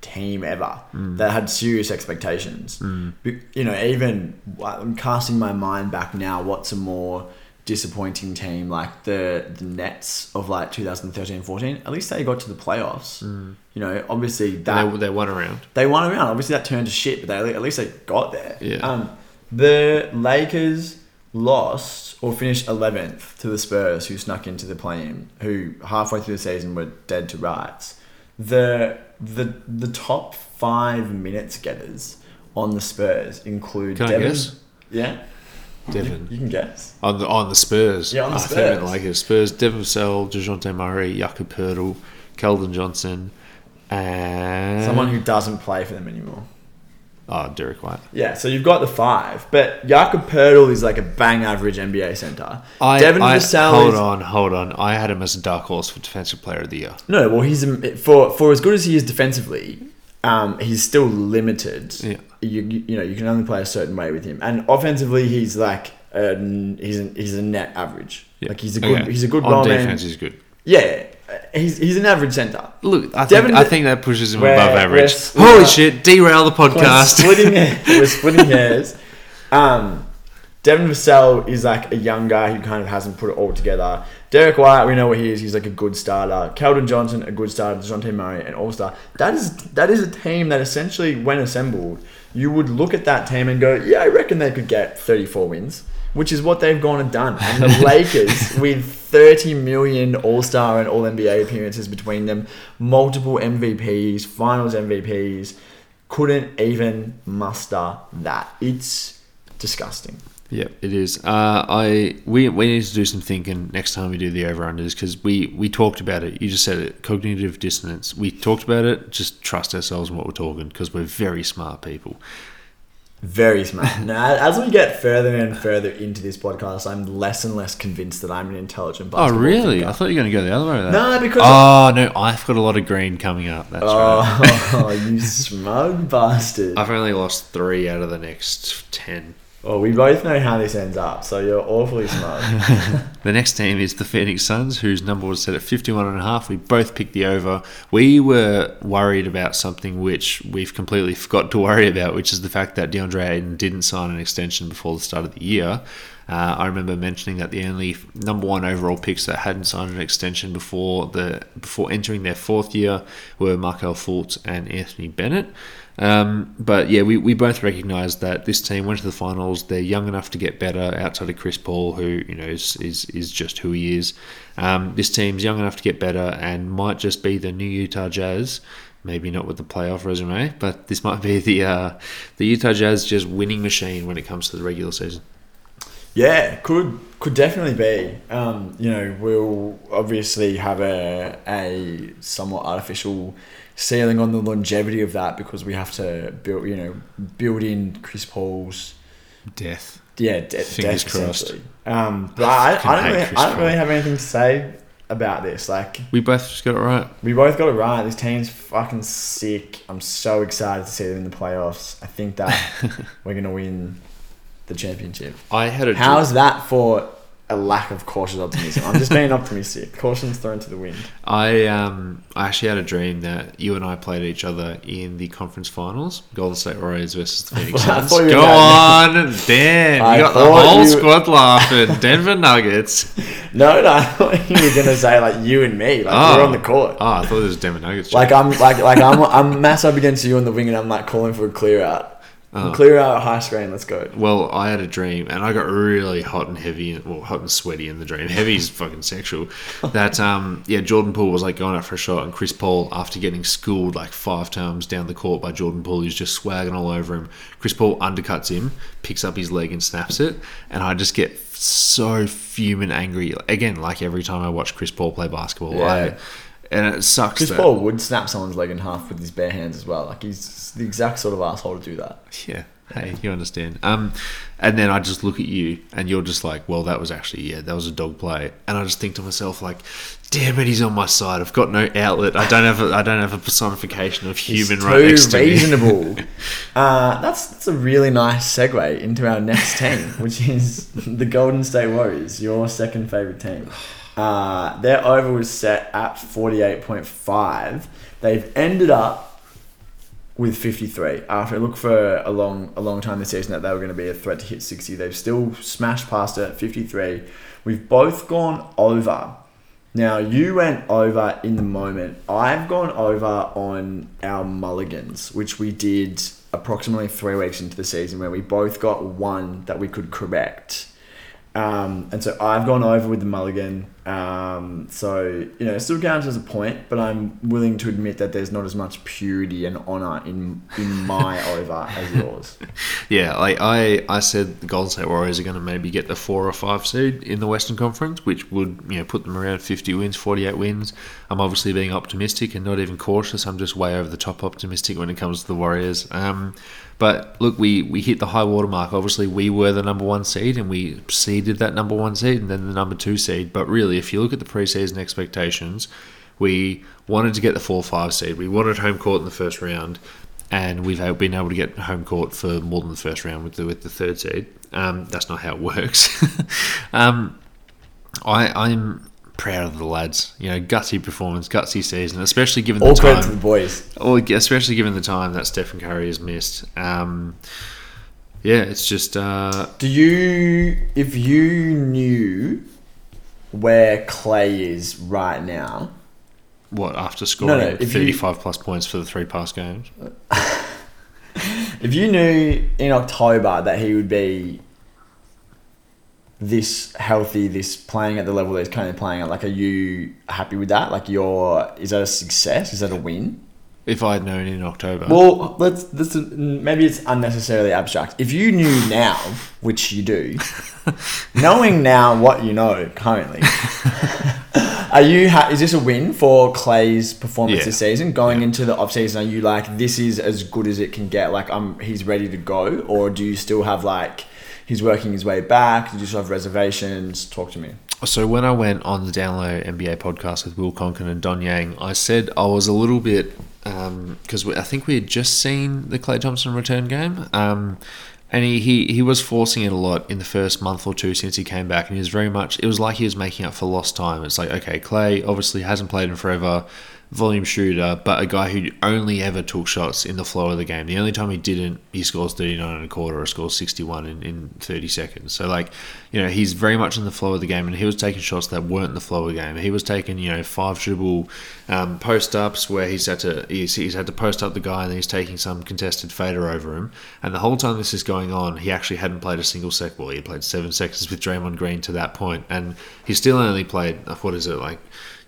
team ever that had serious expectations. Be- You know, even uh, I'm casting my mind back now. What's a more disappointing team like the the Nets of like 2013 14? At least they got to the playoffs. You know, obviously that They, they won around. they won around. Obviously, that turned to shit, but they, at least they got there. Yeah. Um, the Lakers lost or finished 11th to the Spurs, who snuck into the play-in, who halfway through the season were dead to rights. The the the top five minutes getters on the Spurs include Can I Devin. Yeah, Devin. you can guess. On the on the Spurs. Yeah, on the I think it Spurs. like it. Spurs, Devin Vassell, DeJounte Murray, Jakob Poeltl, Keldon Johnson, and Someone who doesn't play for them anymore. Oh Derek White. Yeah, so you've got the five, but Jakob Poeltl is like a bang average NBA center. I, Devin I Vassell hold on, hold on. I had him as a dark horse for defensive player of the year. No, well, he's for for as good as he is defensively, um, he's still limited. Yeah. You, you know you can only play a certain way with him, and offensively he's like a, he's a, he's a net average. Yeah. Like he's a good Okay. he's a good on role man. defense. He's good. Yeah, he's he's an average center. Look, I think Devin- I think that pushes him We're- above average. Holy we're- shit! Derail the We're podcast. splitting we're splitting hairs. Um, Devin Vassell is like a young guy who kind of hasn't put it all together. Derek White, we know what he is. He's like a good starter. Keldon Johnson, a good starter. Dejounte Murray, an all star. That is that is a team that essentially, when assembled, you would look at that team and go, "Yeah, I reckon they could get 34 wins," which is what they've gone and done. And the Lakers, with 30 million All Star and All NBA appearances between them, multiple MVPs, Finals MVPs, couldn't even muster that. It's disgusting. Yep, it is. Uh, I we we need to do some thinking next time we do the over unders because we we talked about it. You just said it. Cognitive dissonance. We talked about it. Just trust ourselves in what we're talking because we're very smart people. Very smart. now, as we get further and further into this podcast, I'm less and less convinced that I'm an intelligent bastard. Oh really? thinker. I thought you were going to go the other way. No, because Oh no, I've got a lot of green coming up. That's oh, right. oh, you smug bastard. I've only lost three out of the next ten. Well, we both know how this ends up, so you're awfully smart. The next team is the Phoenix Suns, whose number was set at 51 and a half. We both picked the over. We were worried about something which we've completely forgot to worry about, which is the fact that DeAndre Ayton didn't sign an extension before the start of the year. Uh, I remember mentioning that the only number one overall picks that hadn't signed an extension before the before entering their fourth year were Markelle Fultz and Anthony Bennett. Um, but yeah, we, we both recognise that this team went to the finals. They're young enough to get better outside of Chris Paul, who you know is is, is just who he is. Um, this team's young enough to get better and might just be the new Utah Jazz. Maybe not with the playoff resume, but this might be the uh, the Utah Jazz just winning machine when it comes to the regular season. Yeah, could could definitely be. Um, you know, we'll obviously have a a somewhat artificial ceiling on the longevity of that because we have to build, you know, build in Chris Paul's Death. yeah de- Fingers death crossed. Um, but I, fucking I don't really, Chris I don't really have anything to say about this. Like We both just got it right. we both got it right. This team's fucking sick. I'm so excited to see them in the playoffs. I think that we're gonna win the championship. I had a How's that for a lack of cautious optimism? I'm just being optimistic. Caution's thrown to the wind. I um I actually had a dream that you and I played each other in the conference finals, Golden State Warriors versus the Phoenix Suns. Go on, Dan. I You got the whole you- squad laughing. Denver Nuggets. No, no, I thought you were gonna say like you and me, like Oh. we're on the court. Oh, I thought it was Denver Nuggets. Like I'm like like I'm I'm mass up against you on the wing and I'm like calling for a clear out. Oh. Clear out high screen, let's go. Well, I had a dream, and I got really hot and heavy, well, hot and sweaty in the dream. Heavy is fucking sexual. That um, yeah, Jordan Poole was like going out for a shot, and Chris Paul, after getting schooled like five times down the court by Jordan Poole, who's just swagging all over him. Chris Paul undercuts him, picks up his leg and snaps it, and I just get so fuming angry. Again, like every time I watch Chris Paul play basketball, Yeah. I, and it sucks. Chris that, Paul would snap someone's leg in half with his bare hands as well. Like he's the exact sort of asshole to do that. Yeah, Hey, you understand. Um, and then I just look at you, and you're just like, "Well, that was actually yeah, that was a dog play." And I just think to myself, like, "Damn it, he's on my side. I've got no outlet. I don't have a, I don't have a personification of human It's right too next to me." reasonable. uh, that's that's a really nice segue into our next team, which is the Golden State Warriors, your second favorite team. Uh, their over was set at forty eight point five. They've ended up with 53 after it looked for a long a long time this season that they were going to be a threat to hit 60 they've still smashed past it at 53 we've both gone over. Now you went over in the moment. I've gone over on our mulligans which we did approximately three weeks into the season where we both got one that we could correct um, and so I've gone over with the mulligan. Um, so, you know, it still counts as a point, but I'm willing to admit that there's not as much purity and honour in in my over as yours. Yeah, like I, I said the Golden State Warriors are going to maybe get the four or five seed in the Western Conference, which would you know put them around 50 wins, 48 wins. I'm obviously being optimistic and not even cautious. I'm just way over the top optimistic when it comes to the Warriors. Um, but look, we, we hit the high water mark. Obviously, we were the number one seed and we seeded that number one seed and then the number two seed. But really, if you look at the preseason expectations, we wanted to get the four five seed. We wanted home court in the first round, and we've been able to get home court for more than the first round with the with the third seed. Um, that's not how it works. um, I I'm proud of the lads. You know, gutsy performance, gutsy season, especially given the time. All credit to the boys. Well, especially given the time that Stephen Curry has missed. Um, yeah, it's just uh, Do you, if you knew where Klay is right now, what after scoring no, if you- 35 plus points for the three past games. if you knew in October that he would be this healthy, this playing at the level that he's currently playing at, like, are you happy with that? Like, you're, is that a success? Is that a win? If I'd known in October, Well, let's, let's maybe it's unnecessarily abstract. If you knew now, which you do, knowing now what you know currently, are you ha- is this a win for Klay's performance Yeah. this season? Going into the off season, are you like this is as good as it can get? Like I'm, he's ready to go, or do you still have like he's working his way back? Did you still have reservations? Talk to me. So when I went on the Download NBA podcast with Will Conkin and Don Yang, I said I was a little bit because I think we had just seen the Klay Thompson return game, um, and he, he he was forcing it a lot in the first month or two since he came back, and he was very much it was like he was making up for lost time. It's like okay, Klay obviously hasn't played in forever. Volume shooter, but a guy who only ever took shots in the flow of the game. The only time he didn't, he scores 39 and a quarter or scores 61 in, in 30 seconds. So, like, you know, he's very much in the flow of the game, and he was taking shots that weren't in the flow of the game. He was taking, you know, five dribble um, post ups where he's had to he's, he's had to post up the guy, and then he's taking some contested fader over him. And the whole time this is going on, he actually hadn't played a single sec ball. He played seven seconds with Draymond Green to that point, and he still only played what is it like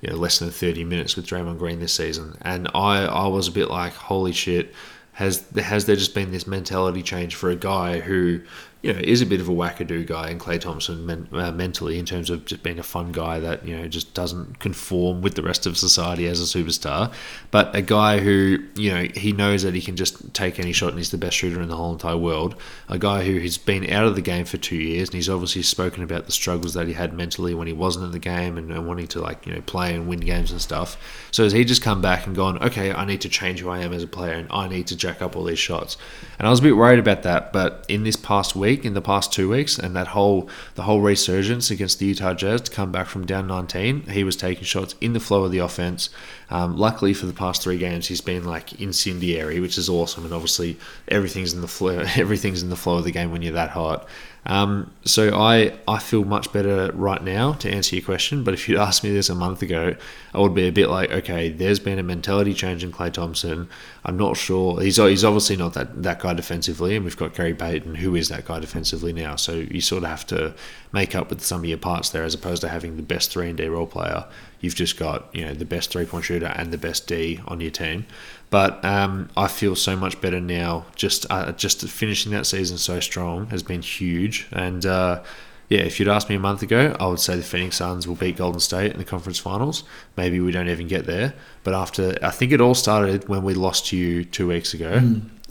you know, less than 30 minutes with Draymond Green this season. And I, I was a bit like, holy shit, has has there just been this mentality change for a guy who, you know, is a bit of a wackadoo guy in Klay Thompson men, uh, mentally in terms of just being a fun guy that, you know, just doesn't conform with the rest of society as a superstar. But a guy who, you know, he knows that he can just take any shot and he's the best shooter in the whole entire world. A guy who has been out of the game for two years and he's obviously spoken about the struggles that he had mentally when he wasn't in the game and, and wanting to, like, you know, play and win games and stuff. So has he just come back and gone, okay, I need to change who I am as a player and I need to jack up all these shots. And I was a bit worried about that, but in this past week, in the past two weeks, and that whole the whole resurgence against the Utah Jazz to come back from down 19, he was taking shots in the flow of the offense. Um, luckily for the past three games, he's been like incendiary, which is awesome. And obviously, everything's in the flow. Everything's in the flow of the game when you're that hot. Um, so I I feel much better right now to answer your question. But if you'd asked me this a month ago, I would be a bit like, okay, there's been a mentality change in Klay Thompson. I'm not sure. He's he's obviously not that that guy defensively, and we've got Gary Payton, who is that guy defensively now. So you sort of have to make up with some of your parts there, as opposed to having the best three and D role player. You've just got you know the best three point shooter and the best D on your team. But um, I feel so much better now. Just uh, just finishing that season so strong has been huge. And uh, yeah, if you'd asked me a month ago, I would say the Phoenix Suns will beat Golden State in the conference finals. Maybe we don't even get there. But after, I think it all started when we lost to you two weeks ago.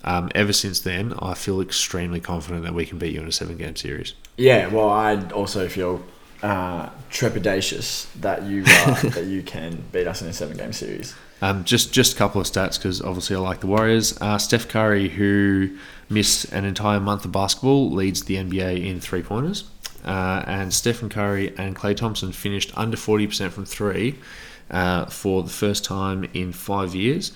Um, ever since then, I feel extremely confident that we can beat you in a seven game series. Yeah, well, I also feel uh, trepidatious that you uh, that you can beat us in a seven game series. Um, just just a couple of stats because obviously I like the Warriors. Uh, Steph Curry, who missed an entire month of basketball, leads the NBA in three pointers. Uh, and Stephen Curry and Klay Thompson finished under 40% from three uh, for the first time in five years.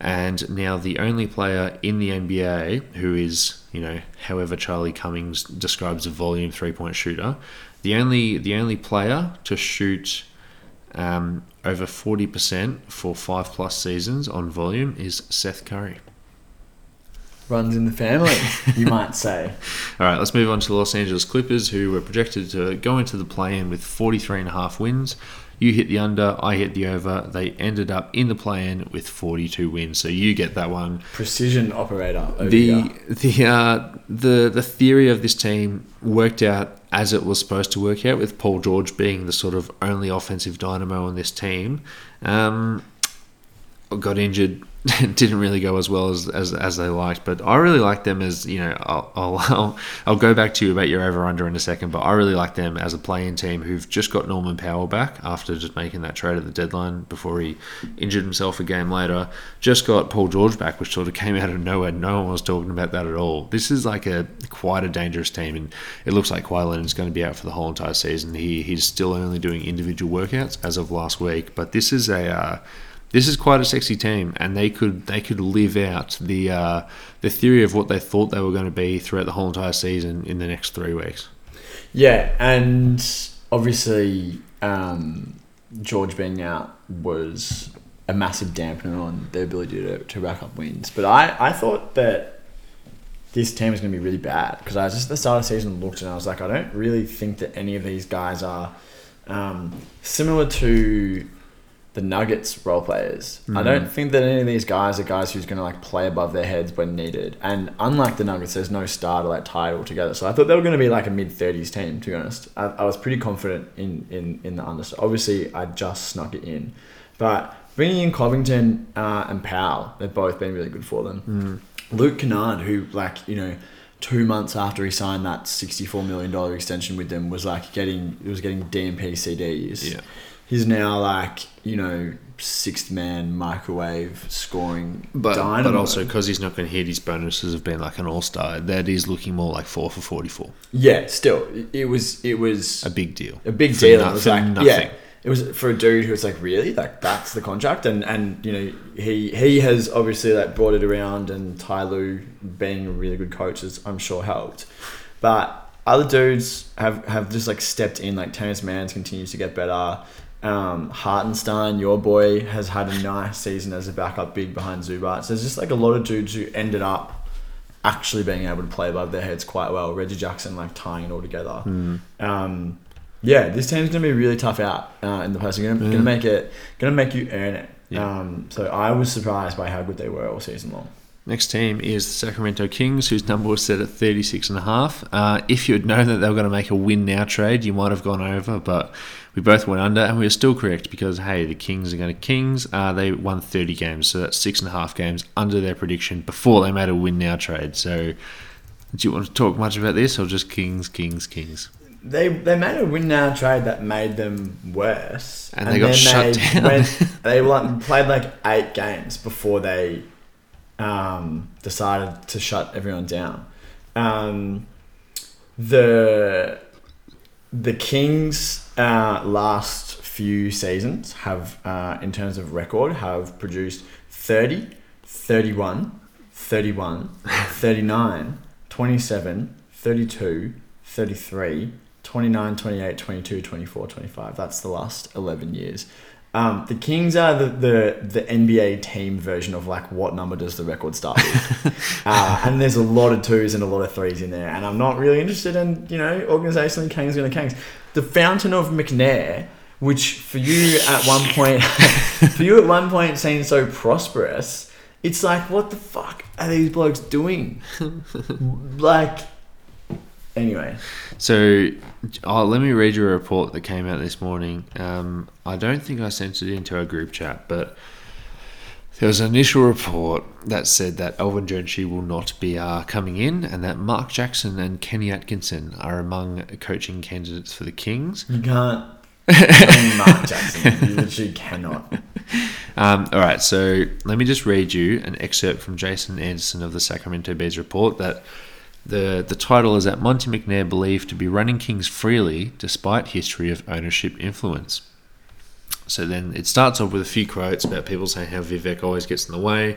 And now the only player in the NBA who is, you know, however Charlie Cummings describes a volume three point shooter, the only the only player to shoot um, over 40% for five plus seasons on volume is Seth Curry. Runs in the family, you might say. All right, let's move on to the Los Angeles Clippers, who were projected to go into the play in with 43 and a half wins. You hit the under, I hit the over. They ended up in the play in with 42 wins. So you get that one. Precision operator. Over The the uh, the the theory of this team worked out as it was supposed to work out, with Paul George being the sort of only offensive dynamo on this team. Um, got injured. didn't really go as well as, as, as they liked, but I really like them as you know. I'll, I'll I'll go back to you about your over under in a second, but I really like them as a playing team who've just got Norman Powell back after just making that trade at the deadline before he injured himself a game later. Just got Paul George back, which sort of came out of nowhere. No one was talking about that at all. This is like a quite a dangerous team, and it looks like Kawhi Leonard's going to be out for the whole entire season. He he's still only doing individual workouts as of last week, but this is a uh, this is quite a sexy team, and they could they could live out the uh, the theory of what they thought they were going to be throughout the whole entire season in the next three weeks. Yeah, and obviously um, George being out was a massive dampener on their ability to, to rack up wins. But I, I thought that this team is going to be really bad because I just at the start of the season looked and I was like, I don't really think that any of these guys are um, similar to the Nuggets role players. I don't think that any of these guys are guys who's going to like play above their heads when needed. And unlike the Nuggets, there's no star to like tie it all together. So I thought they were going to be like a mid thirties team. To be honest, I, I was pretty confident in in in the under. Obviously, I just snuck it in, but bringing in Covington uh, and Powell, they've both been really good for them. Luke Kennard, who like you know. Two months after he signed that sixty-four million dollar extension with them, was like getting it was getting DNP CDs Yeah. He's now like you know sixth man microwave scoring But dynamo. but also because he's not going to hit his bonuses of being like an all star, that is looking more like four for forty four. yeah still it- was it was A big deal. a big deal no- it was like nothing. yeah it was for a dude who was like really like that's the contract and and you know he he has obviously like brought it around and Ty Lue being a really good coach has I'm sure helped but other dudes have have just like stepped in like Terance Manns continues to get better um, Hartenstein, your boy, has had a nice season as a backup big behind Zubac. So there's just like a lot of dudes who ended up actually being able to play above their heads quite well. Reggie Jackson like tying it all together. Um, yeah, this team's gonna be really tough out uh, in the playoffs. Gonna, gonna make it, gonna make you earn it. Yeah. Um, so I was surprised by how good they were all season long. Next team is the Sacramento Kings, whose number was set at 36 and a half. Uh, if you had known that they were going to make a win now trade, you might have gone over, but we both went under, and we were still correct because hey, the Kings are going to Kings. Uh, they won 30 games, so that's six and a half games under their prediction before they made a win now trade. So, do you want to talk much about this, or just Kings, Kings, Kings? They they made a win now trade that made them worse, And they got shut down. Went, they like, played like eight games before they um, decided to shut everyone down. Um, the the Kings uh, last few seasons have, uh, in terms of record, have produced 30, 31, 31, 39, 27, 32, 33, 29, 28, 22, 24, 25. That's the last 11 years. Um, the Kings are the, the, the NBA team version of like what number does the record start with? uh, and there's a lot of twos and a lot of threes in there. And I'm not really interested in, you know, organizationally Kings going to Kings. The Fountain of McNair, which for you at one point, for you at one point seemed so prosperous, it's like, what the fuck are these blokes doing? like, anyway. So, oh, let me read you a report that came out this morning. Um, I don't think I sent it into our group chat, but There was an initial report that said that Alvin Gentry will not be uh, coming in, and that Mark Jackson and Kenny Atkinson are among coaching candidates for the Kings. You can't. blame Mark Jackson. You literally cannot. Um, all right, so let me just read you an excerpt from Jason Anderson of the Sacramento Bears report that the the title is that Monte McNair believed to be running Kings freely despite history of ownership influence. So then it starts off with a few quotes about people saying how Vivek always gets in the way.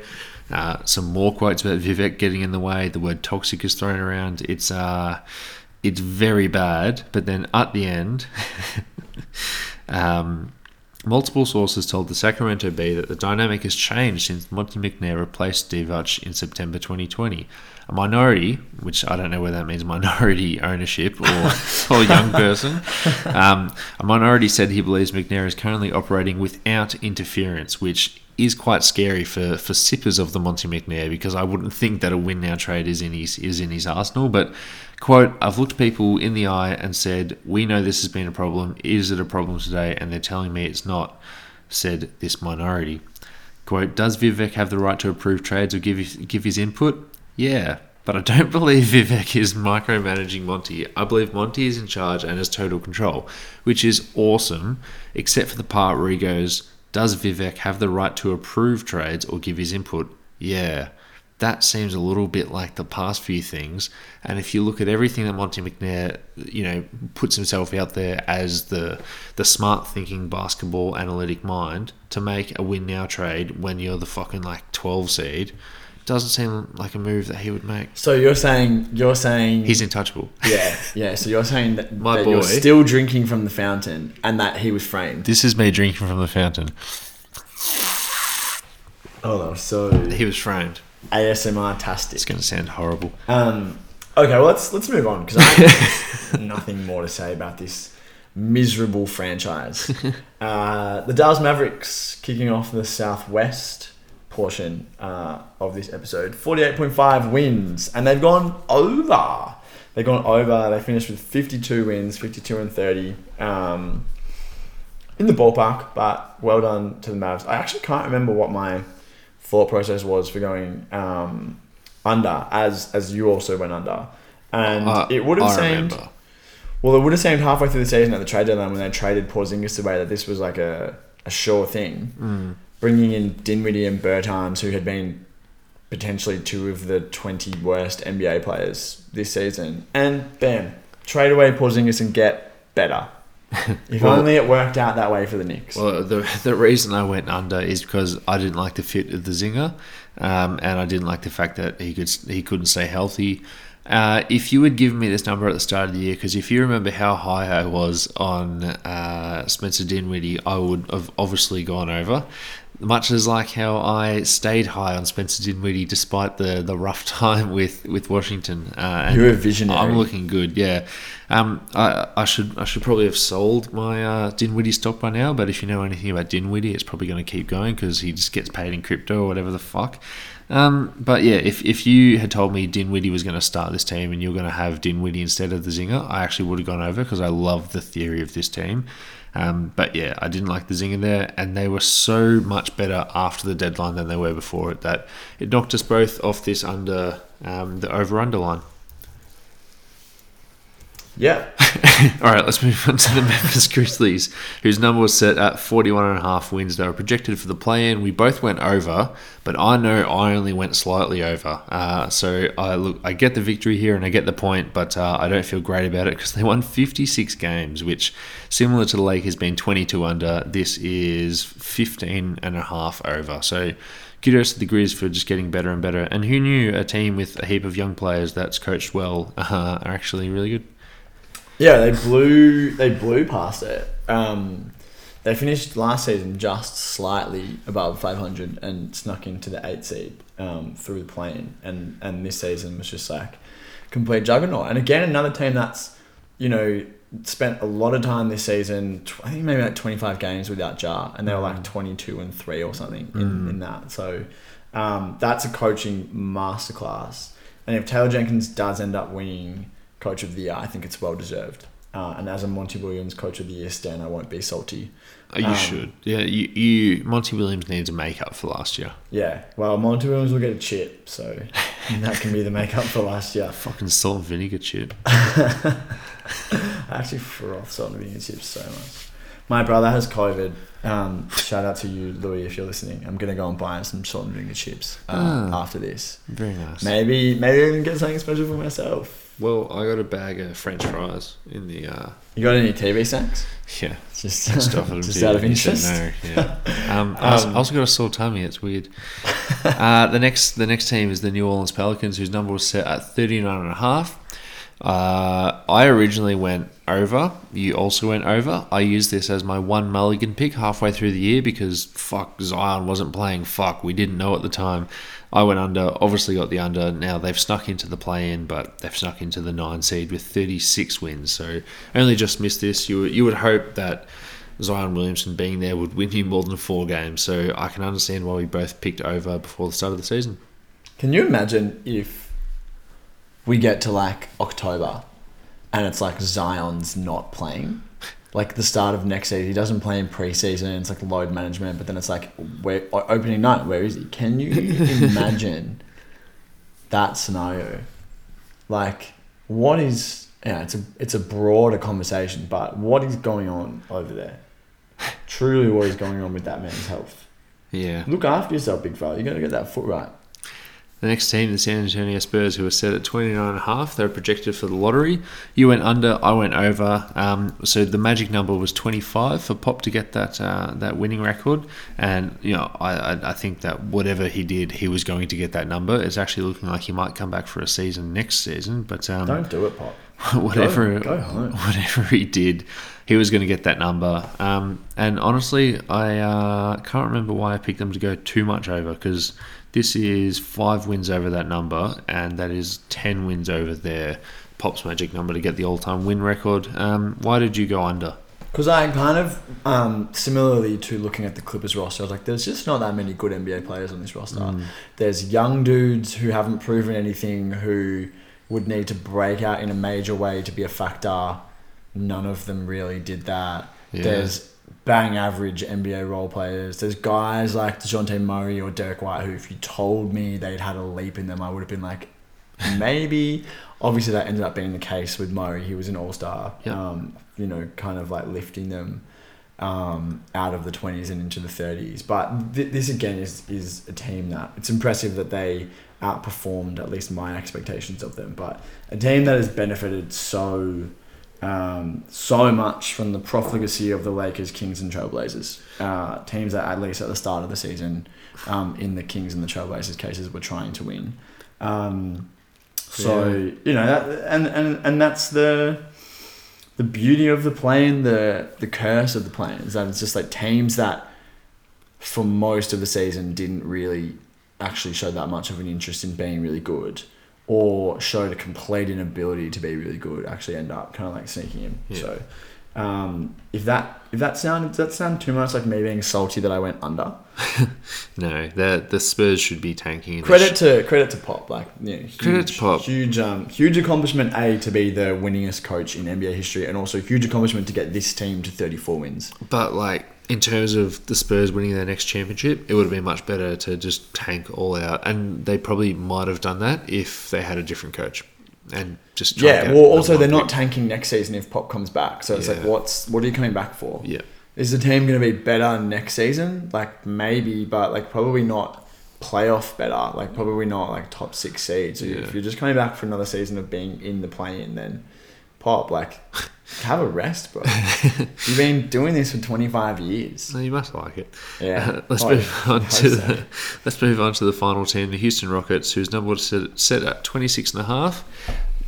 Uh, some more quotes about Vivek getting in the way. The word toxic is thrown around. It's uh, it's very bad. But then at the end, um, multiple sources told the Sacramento Bee that the dynamic has changed since Monte McNair replaced Divac in September 2020. A minority, which I don't know whether that means minority ownership or, or young person, um, a minority said he believes McNair is currently operating without interference, which is quite scary for, for sippers of the Monte McNair because I wouldn't think that a win now trade is in his is in his arsenal. But quote, I've looked people in the eye and said, We know this has been a problem. Is it a problem today? And they're telling me it's not, said this minority. Quote, Does Vivek have the right to approve trades or give his, give his input? Yeah. But I don't believe Vivek is micromanaging Monte. I believe Monte is in charge and has total control, which is awesome, except for the part where he goes, Does Vivek have the right to approve trades or give his input? Yeah. That seems a little bit like the past few things. And if you look at everything that Monte McNair, you know, puts himself out there as the the smart thinking basketball analytic mind to make a win now trade when you're the fucking like 12 seed, doesn't seem like a move that he would make. So you're saying you're saying He's untouchable. yeah yeah. So you're saying that, My that you're still drinking from the fountain and that he was framed. This is me drinking from the fountain. Oh, that was so He was framed. ASMR tastic. It's going to sound horrible. Um, okay, well let's let's move on because I have nothing more to say about this miserable franchise. Uh, the Dallas Mavericks kicking off the Southwest portion uh, of this episode. Forty-eight point five wins, and they've gone over. They've gone over. They finished with fifty-two wins, fifty-two and thirty. Um, in the ballpark, but well done to the Mavs. I actually can't remember what my thought process was for going um, under, as as you also went under, and Uh, it would have I seemed remember. well, it would have seemed halfway through the season at the trade deadline when they traded Porzingis away that this was like a, a sure thing. Mm. Bringing in Dinwiddie and Bertans, who had been potentially two of the 20 worst NBA players this season, and bam, trade away Porzingis and get better. If Well- only it worked out that way for the Knicks. Well, the the reason I went under is because I didn't like the fit of the zinger, um, and I didn't like the fact that he could he couldn't stay healthy. Uh, if you had given me this number at the start of the year, because if you remember how high I was on uh, Spencer Dinwiddie, I would have obviously gone over. Much as like how I stayed high on Spencer Dinwiddie despite the, the rough time with, with Washington. Uh, and You're a visionary. I'm looking good, yeah. Um, I, I should I should probably have sold my uh, Dinwiddie stock by now, but if you know anything about Dinwiddie, it's probably going to keep going because he just gets paid in crypto or whatever the fuck. Um, but yeah, if, if you had told me Dinwiddie was going to start this team and you're going to have Dinwiddie instead of the Zinger, I actually would have gone over because I love the theory of this team. Um, but yeah, I didn't like the Zinger there, and they were so much better after the deadline than they were before it that it knocked us both off this under um, the over under line. Yeah. All right, let's move on to the Memphis Grizzlies, whose number was set at 41 and a half wins. They were projected for the play-in. We both went over, but I know I only went slightly over. Uh, so I look, I get the victory here and I get the point, but uh, I don't feel great about it because they won 56 games, which, similar to the Lakers been 22 under, this is 15 and a half over. So kudos to the Grizz for just getting better and better. And who knew a team with a heap of young players that's coached well uh, are actually really good. Yeah, they blew they blew past it. Um, they finished last season just slightly above 500 and snuck into the eight seed um, through the plane, and and this season was just like complete juggernaut. And again, another team that's you know spent a lot of time this season. I think maybe like 25 games without Ja, and they were like 22 and three or something in, in that. So um, that's a coaching masterclass. And if Taylor Jenkins does end up winning Coach of the Year, I think it's well deserved. Uh, and as a Monty Williams Coach of the Year stand, I won't be salty. Oh, you Um, should. Yeah, you, you Monty Williams needs a make up for last year. Yeah, well, Monty Williams will get a chip, so that can be the makeup for last year. Fucking salt and vinegar chip. I actually froth salt and vinegar chips so much. My brother has COVID. Um, shout out to you, Louis, if you're listening. I'm gonna go and buy him some salt and vinegar chips uh, Ah. after this. Very nice. Maybe, maybe I can get something special for myself. Well, I got a bag of French fries in the uh, You got any TV snacks? yeah. Just, Just offered them just to you out of and you said interest. No, yeah. Um, I also- Um, I also got a sore tummy. It's weird. Uh, the next the next team is the New Orleans Pelicans, whose number was set at 39 and a half. Uh, I originally went over. You also went over. I used this as my one mulligan pick halfway through the year because fuck Zion wasn't playing. Fuck, we didn't know at the time. I went under. Obviously got the under. Now they've snuck into the play-in, but they've snuck into the nine seed with 36 wins. So only just missed this. You you would hope that Zion Williamson being there would win you more than four games. So I can understand why we both picked over before the start of the season. Can you imagine if we get to like October and it's like Zion's not playing? Like the start of next season, he doesn't play in preseason. It's like load management, but then it's like where opening night. Where is he? Can you imagine that scenario? Like, what is? Yeah, it's a it's a broader conversation, but what is going on over there? Truly, what is going on with that man's health? Yeah. Look after yourself, big fella. You got to get that foot right. The next team, the San Antonio Spurs, who were set at 29 and a half. They're projected for the lottery. You went under, I went over. Um, so the magic number was 25 for Pop to get that uh, that winning record. And, you know, I, I, think that whatever he did, he was going to get that number. It's actually looking like he might come back for a season next season. But um, Don't do it, Pop. whatever Go- go home. whatever he did, he was going to get that number. Um, and honestly, I uh, can't remember why I picked them to go too much over because this is five wins over that number, and that is ten wins over their Pops Magic number to get the all-time win record. Um, why did you go under? Because I kind of, um, similarly to looking at the Clippers roster, I was like, there's just not that many good NBA players on this roster. There's young dudes who haven't proven anything, who would need to break out in a major way to be a factor. None of them really did that. Yeah. There's bang average NBA role players. There's guys like DeJounte Murray or Derek White who, if you told me they'd had a leap in them, I would have been like, maybe. Obviously, that ended up being the case with Murray. He was an all star. Yeah. Um, you know, kind of like lifting them um, out of the 20s and into the 30s. But th- this again is is a team that it's impressive that they outperformed at least my expectations of them. But a team that has benefited so um, so much from the profligacy of the Lakers, Kings, and Trailblazers. Uh, teams that at least at the start of the season, um, in the Kings and the Trailblazers cases, were trying to win. Um, so Yeah. you know that, and, and and that's the the beauty of the plane, the the curse of the plane is that it's just like teams that for most of the season didn't really actually show that much of an interest in being really good or showed a complete inability to be really good actually end up kind of like sneaking in. Yeah. So um, if that if that does that sound too much like me being salty that I went under? No, the the Spurs should be tanking. Credit to credit to Pop, like yeah, huge, Credit to Pop. Huge um huge accomplishment A to be the winningest coach in NBA history, and also huge accomplishment to get this team to thirty four wins. But like in terms of the Spurs winning their next championship, it would have been much better to just tank all out, and they probably might have done that if they had a different coach and just Yeah. Well, also they're not tanking next season if Pop comes back. So it's like, what's what are you coming back for? Yeah, Is the team going to be better next season? Like maybe, but like probably not playoff better. Like probably not like top six seeds. So Yeah. If you're just coming back for another season of being in the play-in, then Pop like have a rest, bro. You've been doing this for 25 years. so you must like it. Yeah. let's Oh, move on to so. the let's move on to the final team, the Houston Rockets, whose number was set, set at 26 and a half.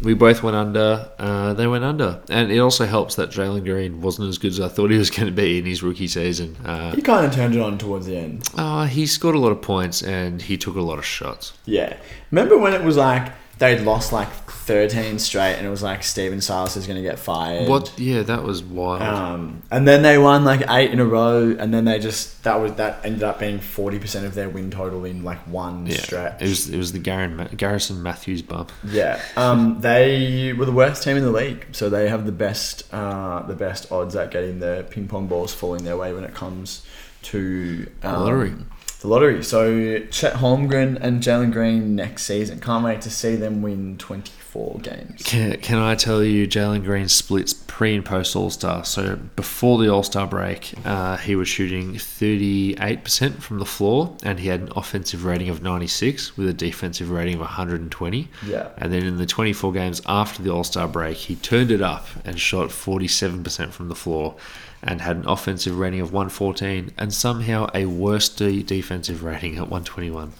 We both went under. Uh, they went under, and it also helps that Jalen Green wasn't as good as I thought he was going to be in his rookie season. Uh, He kind of turned it on towards the end. uh, he scored a lot of points and he took a lot of shots. Yeah. Remember when it was like they'd lost like 13 straight, and it was like Stephen Silas is going to get fired. What? Yeah, that was wild. Um, and then they won like eight in a row, and then they just that was that ended up being 40 percent of their win total in like one yeah, stretch. it was it was the Garrison, Garrison Matthews bump. Yeah, um, they were the worst team in the league, so they have the best uh, the best odds at getting the ping pong balls falling their way when it comes to um, lottery. The lottery. So Chet Holmgren and Jalen Green next season. Can't wait to see them win twenty four games. Can, can I tell you, Jalen Green splits pre and post All Star. So before the All Star break, uh, he was shooting 38% from the floor, and he had an offensive rating of 96 with a defensive rating of 120. Yeah. And then in the 24 games after the All Star break, he turned it up and shot 47% from the floor and had an offensive rating of 114 and somehow a worse de- defensive rating at 121.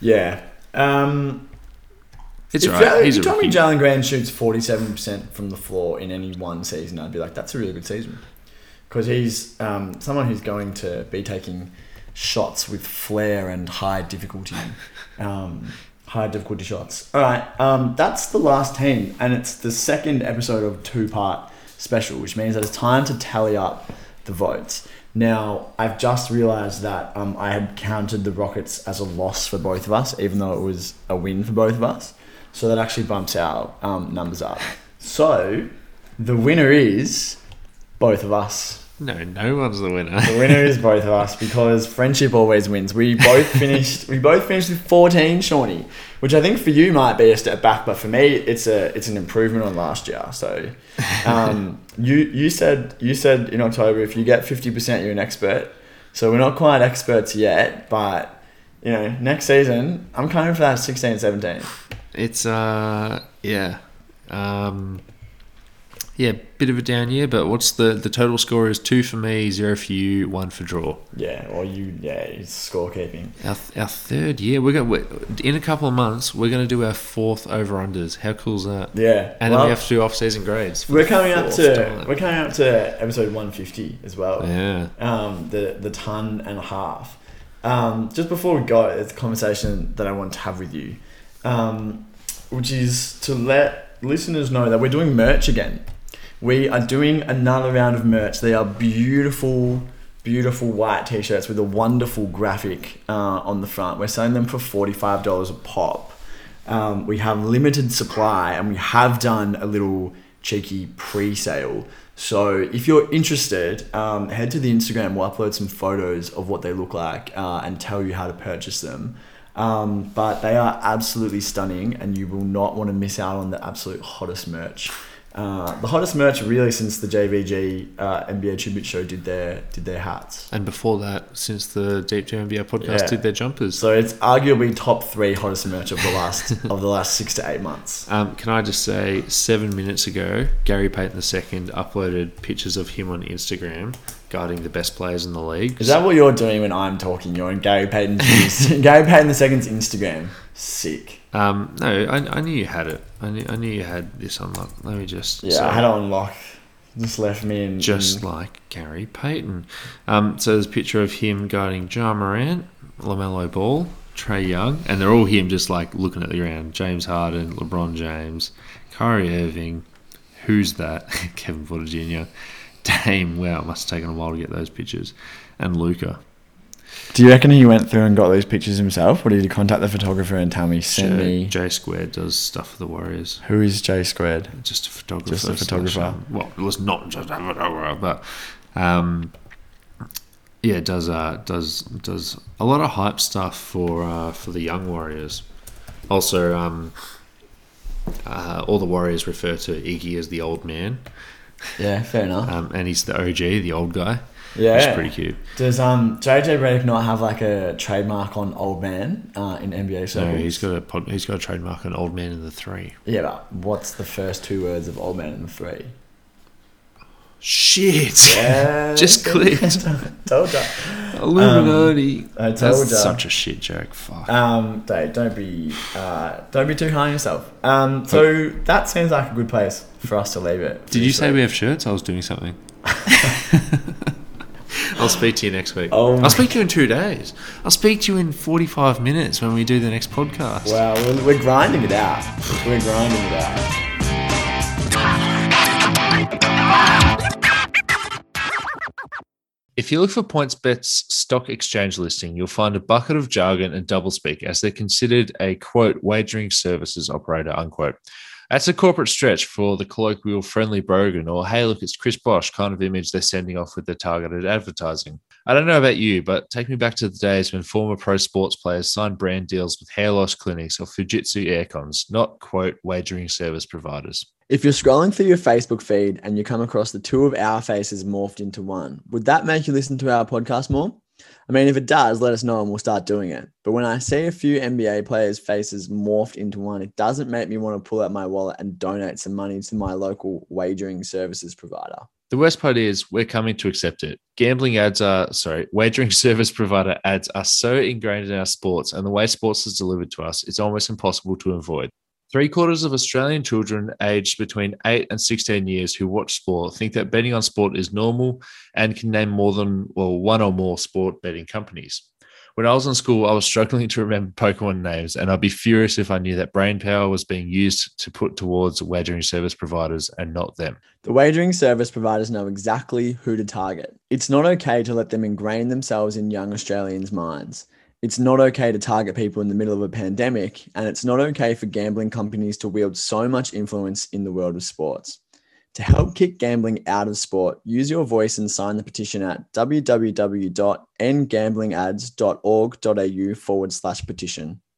Yeah. Um, It's if right. Jalen- He's you told me. Jalen Green shoots forty seven percent from the floor in any one season, I'd be like, that's a really good season, because he's um, someone who's going to be taking shots with flair and high difficulty, um, high difficulty shots. All right, um, that's the last team, and it's the second episode of two part special, which means that it's time to tally up the votes. Now, I've just realised that um, I had counted the Rockets as a loss for both of us, even though it was a win for both of us. So that actually bumps our um, numbers up. So the winner is both of us. No, no one's the winner. The winner is both of us because friendship always wins. We both finished. we both finished with fourteen, Shawnee, which I think for you might be a step back, but for me, it's a it's an improvement on last year. So, um, you you said you said in October if you get fifty percent, you're an expert. So we're not quite experts yet, but you know, next season I'm coming for that 16, 17. It's uh yeah. Um yeah, bit of a down year, but what's the the total score is two for me, zero for you, one for draw. Yeah, or you yeah, it's scorekeeping. Our, our third year, we're going in a couple of months. We're going to do our fourth over unders. How cool is that? Yeah, And well, then we have to do off season grades. We're coming up to time. we're coming up to episode one fifty as well. yeah. Um, the the ton and a half. Um, just before we go, it's a conversation that I want to have with you, um, which is to let listeners know that we're doing merch again. We are doing another round of merch. They are beautiful, beautiful white t-shirts with a wonderful graphic uh, on the front. We're selling them for forty-five dollars a pop. Um, we have limited supply, and we have done a little cheeky pre-sale. So if you're interested, um, head to the Instagram. We'll upload some photos of what they look like uh, and tell you how to purchase them. Um, but they are absolutely stunning, and you will not want to miss out on the absolute hottest merch. Uh, the hottest merch really since the JVG uh, NBA Tribute Show did their did their hats. And before that, since the Deep Jam NBA podcast Yeah. did their jumpers. So it's arguably top three hottest merch of the last of the last six to eight months. Um, can I just say, seven minutes ago, Gary Payton II uploaded pictures of him on Instagram guarding the best players in the league. Is that what you're doing when I'm talking? You're on Gary Payton's Gary Payton the second's Instagram. Sick. Um, no, I, I knew you had it. I knew, I knew you had this unlocked. Let me just. Yeah, so- I had it on lock. Just left me in. just in- like Gary Payton. Um, so there's a picture of him guarding Ja Morant, LaMelo Ball, Trae Young, and they're all him just like looking at the ground. James Harden, LeBron James, Kyrie Irving, who's that? Kevin Porter Jr., Dame. Wow, it must have taken a while to get those pictures, and Luka. Do you reckon he went through and got those pictures himself, or did he contact the photographer and tell me send J, me J Squared does stuff for the Warriors. who is J squared? Just a photographer. Just a photographer. um, well, it was not just a photographer, but um, yeah, does uh, does does a lot of hype stuff for uh, for the young Warriors. Also, um, uh, all the Warriors refer to Iggy as the old man, Yeah, fair enough. um, and he's the OG, the old guy. yeah, which is pretty cute. Does um JJ Redick not have like a trademark on old man uh, in NBA So circles? he's got a pod, he's got a trademark on old man in the three. yeah, but what's the first two words of old man in the three? Shit! Yeah, Just clicked. told ya. Illuminati. I told That's ya. such a shit joke. Fuck. Um, Dave, don't be uh, don't be too hard on yourself. Um, so that seems like a good place for us to leave it. Did you say we have shirts? I was doing something. I'll speak to you next week. Oh I'll speak to you in two days. I'll speak to you in 45 minutes when we do the next podcast. Wow, we're, we're grinding it out. We're grinding it out. If you look for PointsBet's stock exchange listing, you'll find a bucket of jargon and doublespeak as they're considered a quote wagering services operator unquote. That's a corporate stretch for the colloquial friendly brogan or hey look it's Chris Bosh kind of image they're sending off with their targeted advertising. I don't know about you, but take me back to the days when former pro sports players signed brand deals with hair loss clinics or Fujitsu aircons, not quote wagering service providers. If you're scrolling through your Facebook feed and you come across the two of our faces morphed into one, would that make you listen to our podcast more? I mean, if it does, let us know and we'll start doing it. But when I see a few NBA players' faces morphed into one, it doesn't make me want to pull out my wallet and donate some money to my local wagering services provider. The worst part is we're coming to accept it. Gambling ads are, sorry, wagering service provider ads are so ingrained in our sports and the way sports is delivered to us, it's almost impossible to avoid. Three quarters of Australian children aged between 8 and 16 years who watch sport think that betting on sport is normal and can name more than, well, one or more sport betting companies. When I was in school, I was struggling to remember Pokemon names, and I'd be furious if I knew that brain power was being used to put towards wagering service providers and not them. The wagering service providers know exactly who to target. It's not okay to let them ingrain themselves in young Australians' minds. It's not okay to target people in the middle of a pandemic, and it's not okay for gambling companies to wield so much influence in the world of sports. To help kick gambling out of sport, use your voice and sign the petition at www.endgamblingads.org.au forward slash petition.